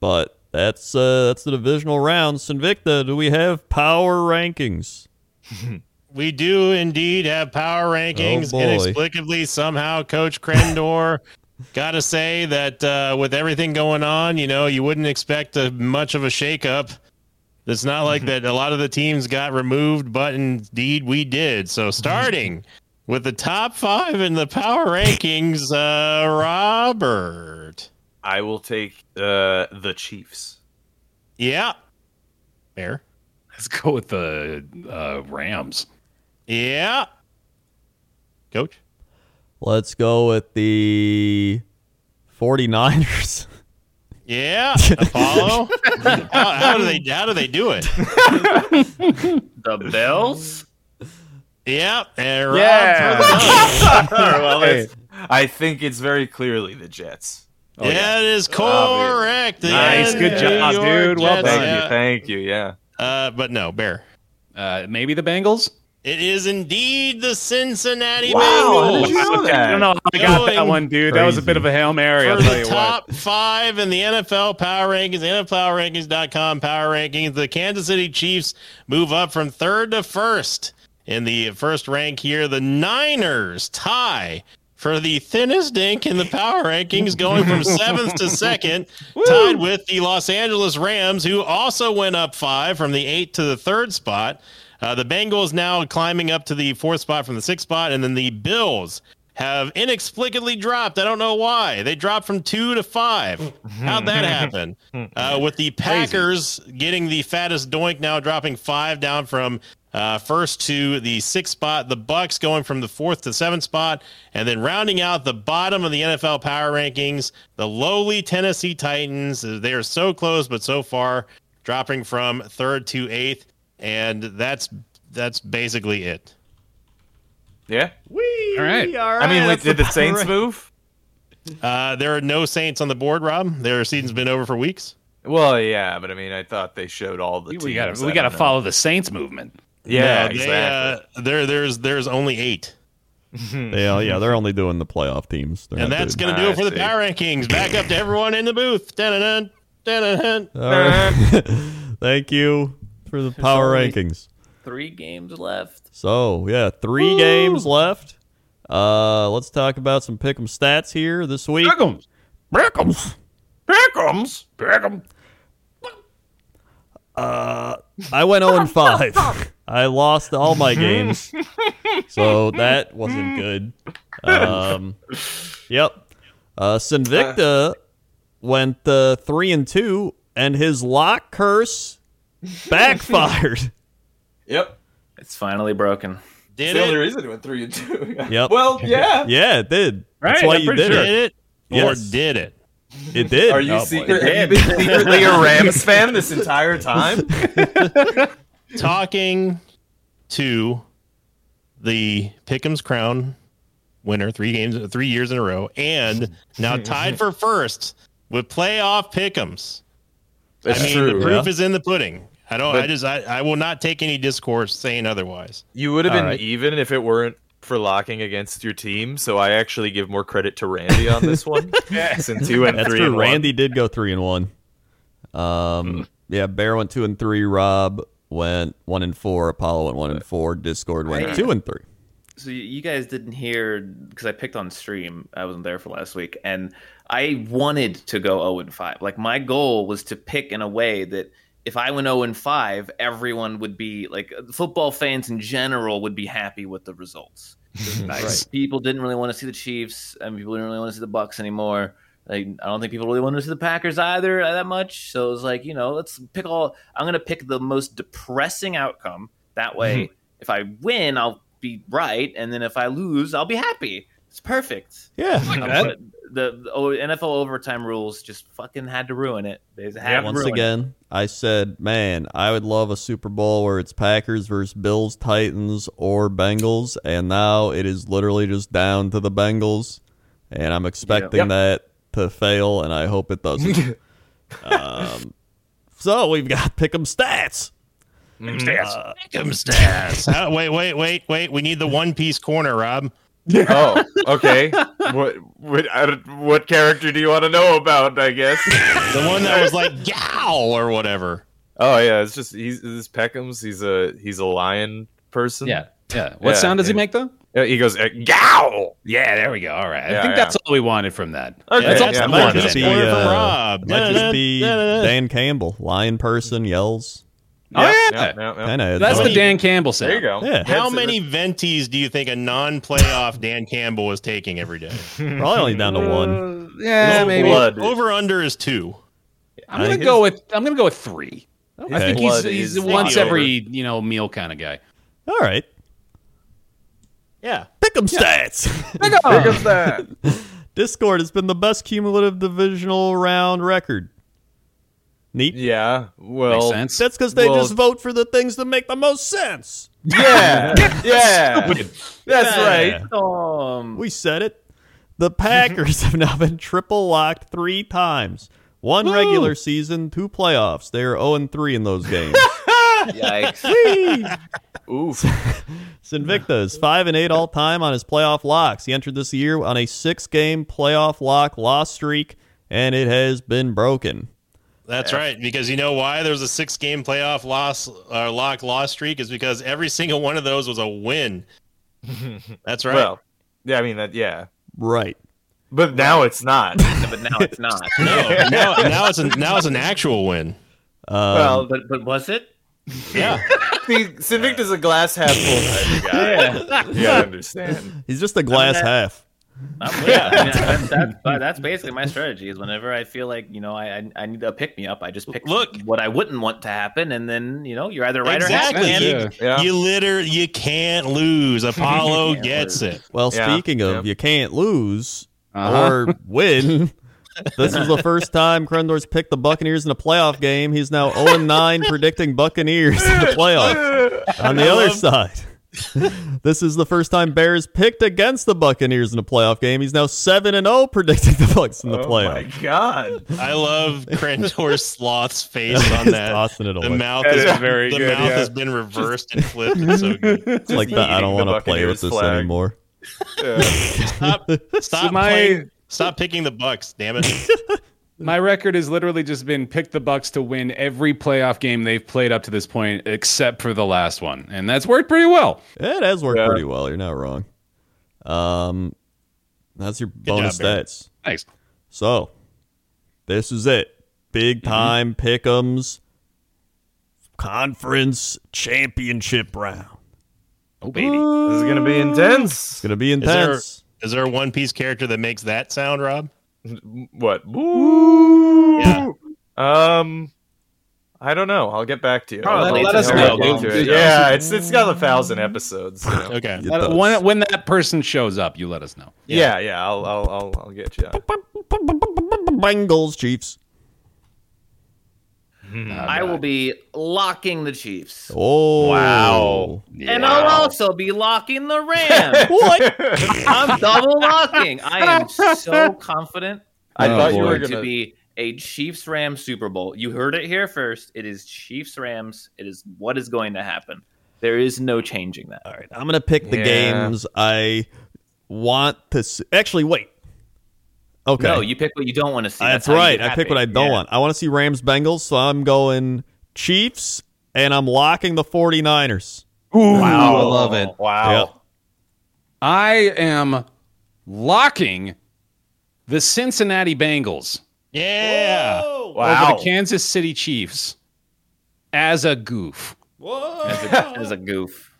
but that's uh, that's the divisional round. Sinvicta, do we have power rankings? We do indeed have power rankings. Oh. Inexplicably, somehow, Coach Krendor. Got to say that uh, with everything going on, you know, you wouldn't expect a, much of a shakeup. It's not like that. A lot of the teams got removed, but indeed we did. So starting with the top five in the power rankings, uh, Robert. I will take uh, the Chiefs. Yeah. Fair. Let's go with the uh, Rams. Yeah. Coach. Let's go with the 49ers. Yeah. Apollo. how, how do they how do they do it? The Bills. Yeah. And Yeah. for well, it's- I think it's very clearly the Jets. That is correct. Nice. Good job, New York dude. Well Jets, Thank done. you, yeah. thank you. Yeah. Uh, but no, Bear. Uh, maybe the Bengals. It is indeed the Cincinnati Wow, how Bengals. did you know that? I don't know how I got that one, dude. That was a bit of a hail mary. I'll For tell the you top five in the NFL power rankings, NFLrankings.com power rankings, the Kansas City Chiefs move up from third to first. In the first rank here, the Niners tie for the thinnest dink in the power rankings, going from seventh to second, tied with the Los Angeles Rams, who also went up five from the eighth to the third spot. Uh, the Bengals now climbing up to the fourth spot from the sixth spot, and then the Bills have inexplicably dropped. I don't know why. They dropped from two to five. How'd that happen? Uh, with the Packers getting the fattest doink now, dropping five down from uh, first to the sixth spot. The Bucs going from the fourth to seventh spot, and then rounding out the bottom of the NFL power rankings, the lowly Tennessee Titans. They are so close, but so far dropping from third to eighth, and that's that's basically it. Yeah. We All right. I mean, wait, did the Saints move? Uh, there are no Saints on the board, Rob. Their season's been over for weeks. Well, yeah, but I mean, I thought they showed all the what. teams. We got to we got to follow the Saints movement. Yeah, No, they, exactly. uh, there, there's there's only eight, Yeah, yeah, they're only doing the playoff teams. They're and that's gonna do it for the power rankings. Back up to everyone in the booth. Dun-dun-dun, dun-dun-dun. All right. Thank you for the power rankings. Three games left. So yeah, three games left. Uh, let's talk about some pick'em stats here this week. Pick'ems. Pick'ems. Pick'ems. Pick'em. Uh, I went 0 and 5. I lost all my games. So that wasn't good. Um, yep. Uh, Sinvicta went uh, 3 and 2 and his lock curse backfired. Yep. It's finally broken. Did the only it? reason it went three and two. Yep. Well, yeah. yeah, it did. That's Right, why I'm you pretty did sure. it. It? Yes. Or did it? It did. Are you Oh, boy. secret? Have you been secretly a Rams fan this entire time? Talking to the Pick'em's Crown winner, three games, three years in a row, and now tied for first with playoff Pick'ems. That's I mean, true. the proof is in the pudding. I don't. I just. I, I will not take any discourse saying otherwise. You would have been right. even if it weren't for locking against your team. So I actually give more credit to Randy on this one, since he went That's three true. and one. Randy did go three and one. Um, yeah, Bear went two and three. Rob went one and four. Apollo went one and four. Discord went Right. two and three. So you- guys didn't hear because I picked on stream. I wasn't there for last week, and I wanted to go zero and five. Like my goal was to pick in a way that if I went zero and five, everyone would be like football fans in general would be happy with the results. Nice. People didn't really want to see the Chiefs, and people didn't really want to see the Bucs anymore. Like, I don't think people really wanted to see the Packers either uh, that much. So it was like, you know, let's pick all. I'm going to pick the most depressing outcome. That way, if I win, I'll be right, and then if I lose, I'll be happy. It's perfect. Yeah. Uh, but the, the NFL overtime rules just fucking had to ruin it. They had to Once ruin it. again, I said, man, I would love a Super Bowl where it's Packers versus Bills, Titans, or Bengals, and now it is literally just down to the Bengals, and I'm expecting Yep. that to fail, and I hope it doesn't. um, so we've got pick'em stats. Pick'em stats. Uh, How- uh, wait, wait, wait, wait. We need the One Piece corner, Rob. Yeah. Oh, okay. what what I what character do you want to know about? I guess. The one that was like "yow" or whatever. Oh yeah, it's just he's this Pekoms. He's a he's a lion person. Yeah. Yeah. What Yeah, sound does he make though? Yeah, he goes uh, yow. Yeah, there we go. All right. I think yeah. that's all we wanted from that. Okay, that's all yeah, I might wanted. just be, Corner from uh, Rob. Might just be Dan Campbell, lion person, yells. Oh, yeah. yeah, yeah, yeah. Kind of. That's the Dan Campbell sound. There you go. Yeah. How That's it. many venties do you think a non-playoff Dan Campbell was taking every day? Probably only down to one. Uh, yeah, No maybe. blood. Over under is two. I'm gonna think go with I'm gonna go with three. Okay. I think he's he's once over. every you know meal kind of guy. All right. Yeah. Pick'em stats. Here comes that. Discord has been the best cumulative divisional round record. Neat. Yeah. Makes Well. sense. That's because they Well- just vote for the things that make the most sense. Yeah. yeah. That's right. Um, We said it. The Packers have now been triple locked three times. One regular season, two playoffs. They are 0 3 in those games. yikes. Oof. Sinvicta 5 and 8 all time on his playoff locks. He entered this year on a six game playoff lock loss streak, and it has been broken. That's right. Because you know why there's a six game playoff loss uh, lock loss streak is because every single one of those was a win. That's right. Well. Yeah. I mean that. Yeah. Right. But now it's not. but now it's not. no, now, now it's a, now it's an actual win. Um, well, But but was it? Yeah. the Sinvicta's a glass half full type of guy. You gotta understand. he's just a glass that- half. I'm, yeah, I mean, that's, that's, but that's basically my strategy. Is whenever I feel like you know I I, I need a pick me up, I just pick Look. what I wouldn't want to happen, and then you know you're either right exactly. or happy. You, And Yeah. you liter you can't lose. Apollo Can't gets lose. it. Well, Yeah, speaking of, yeah. you can't lose Uh-huh. or win. This is the first time Krendor's picked the Buccaneers in a playoff game. He's now 0 9 predicting Buccaneers in the playoffs. On the I other love- side, this is the first time Bears picked against the Buccaneers in a playoff game. He's now 7 and 0 predicting the Bucs in the Oh my god. I love Krendor Sloth's face on He's that. tossing it The mouth That is, is very the good, mouth yeah. has been reversed and flipped. It's so good. It's like the, I don't want to play with this flag. anymore. Yeah. Stop, stop, my- playing- stop picking the Bucs. Damn it! My record has literally just been pick the Bucs to win every playoff game they've played up to this point, except for the last one, and that's worked pretty well. It has worked Yeah. pretty well. You're not wrong. Um, That's your bonus job, Barrett. stats. Thanks. So, this is it. Big time pick'ems conference championship round. Oh baby. This is gonna be intense. It's gonna be Is there, intense. Is there a One Piece character that makes that sound, Rob? What? Woo! Yeah. Um, I don't know. I'll get back to you. Probably I'll- let us know, back dude. it. Yeah, it's it's got a thousand episodes. you know. Okay. It Uh, when when that person shows up, you let us know. Yeah, yeah. I'll I'll I'll, I'll get you. Bengals, Chiefs. Mm-hmm. I will be locking the Chiefs. Oh Wow. And I'll also be locking the Rams. What? I'm double locking. I am so confident. I Oh, thought you were going to gonna. be a Chiefs Rams Super Bowl. You heard it here first. It is Chiefs Rams. It is what is going to happen. There is no changing that. All right, I'm gonna pick the Yeah. games I want to. See. Actually, wait. Okay, No, you pick what you don't want to see. that's, how you right. I pick what I don't Yeah. want. I want to see Rams Bengals, so I'm going Chiefs, and I'm locking the 49ers. Wow, I love it. Wow. Yep. I am locking the Cincinnati Bengals Yeah. over Wow. the Kansas City Chiefs as a goof. As a, as a goof.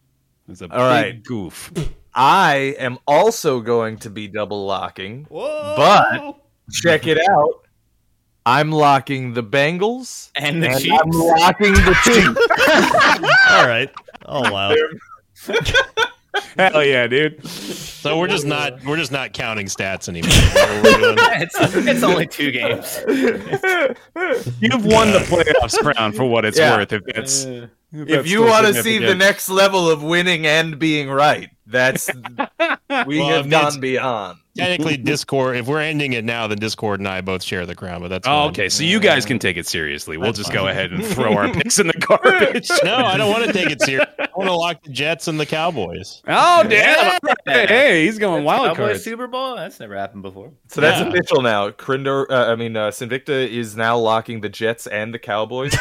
As a All big right. goof. I am also going to be double locking. Whoa. But check it out. I'm locking the Bengals And the and Chiefs. I'm locking the Chiefs. All right, I'll allow it. Hell yeah, dude. So we're just not we're just not counting stats anymore. It's, it's only two games. You've won the playoffs crown for what it's Yeah. worth. If that's uh, if you want to see the next level of winning and being right, that's we Well, have I mean, it's- gone beyond. Technically, Discord. If we're ending it now, then Discord and I both share the crown. But that's Oh, okay. So you guys can take it seriously. We'll just go ahead and throw our picks in the garbage. No, I don't want to take it serious. I want to lock the Jets and the Cowboys. Oh damn! Yeah. Hey, he's going wild Cowboys cards. Super Bowl? That's never happened before. So that's Yeah. official now. Krendor, uh, I mean, uh, Sinvicta is now locking the Jets and the Cowboys for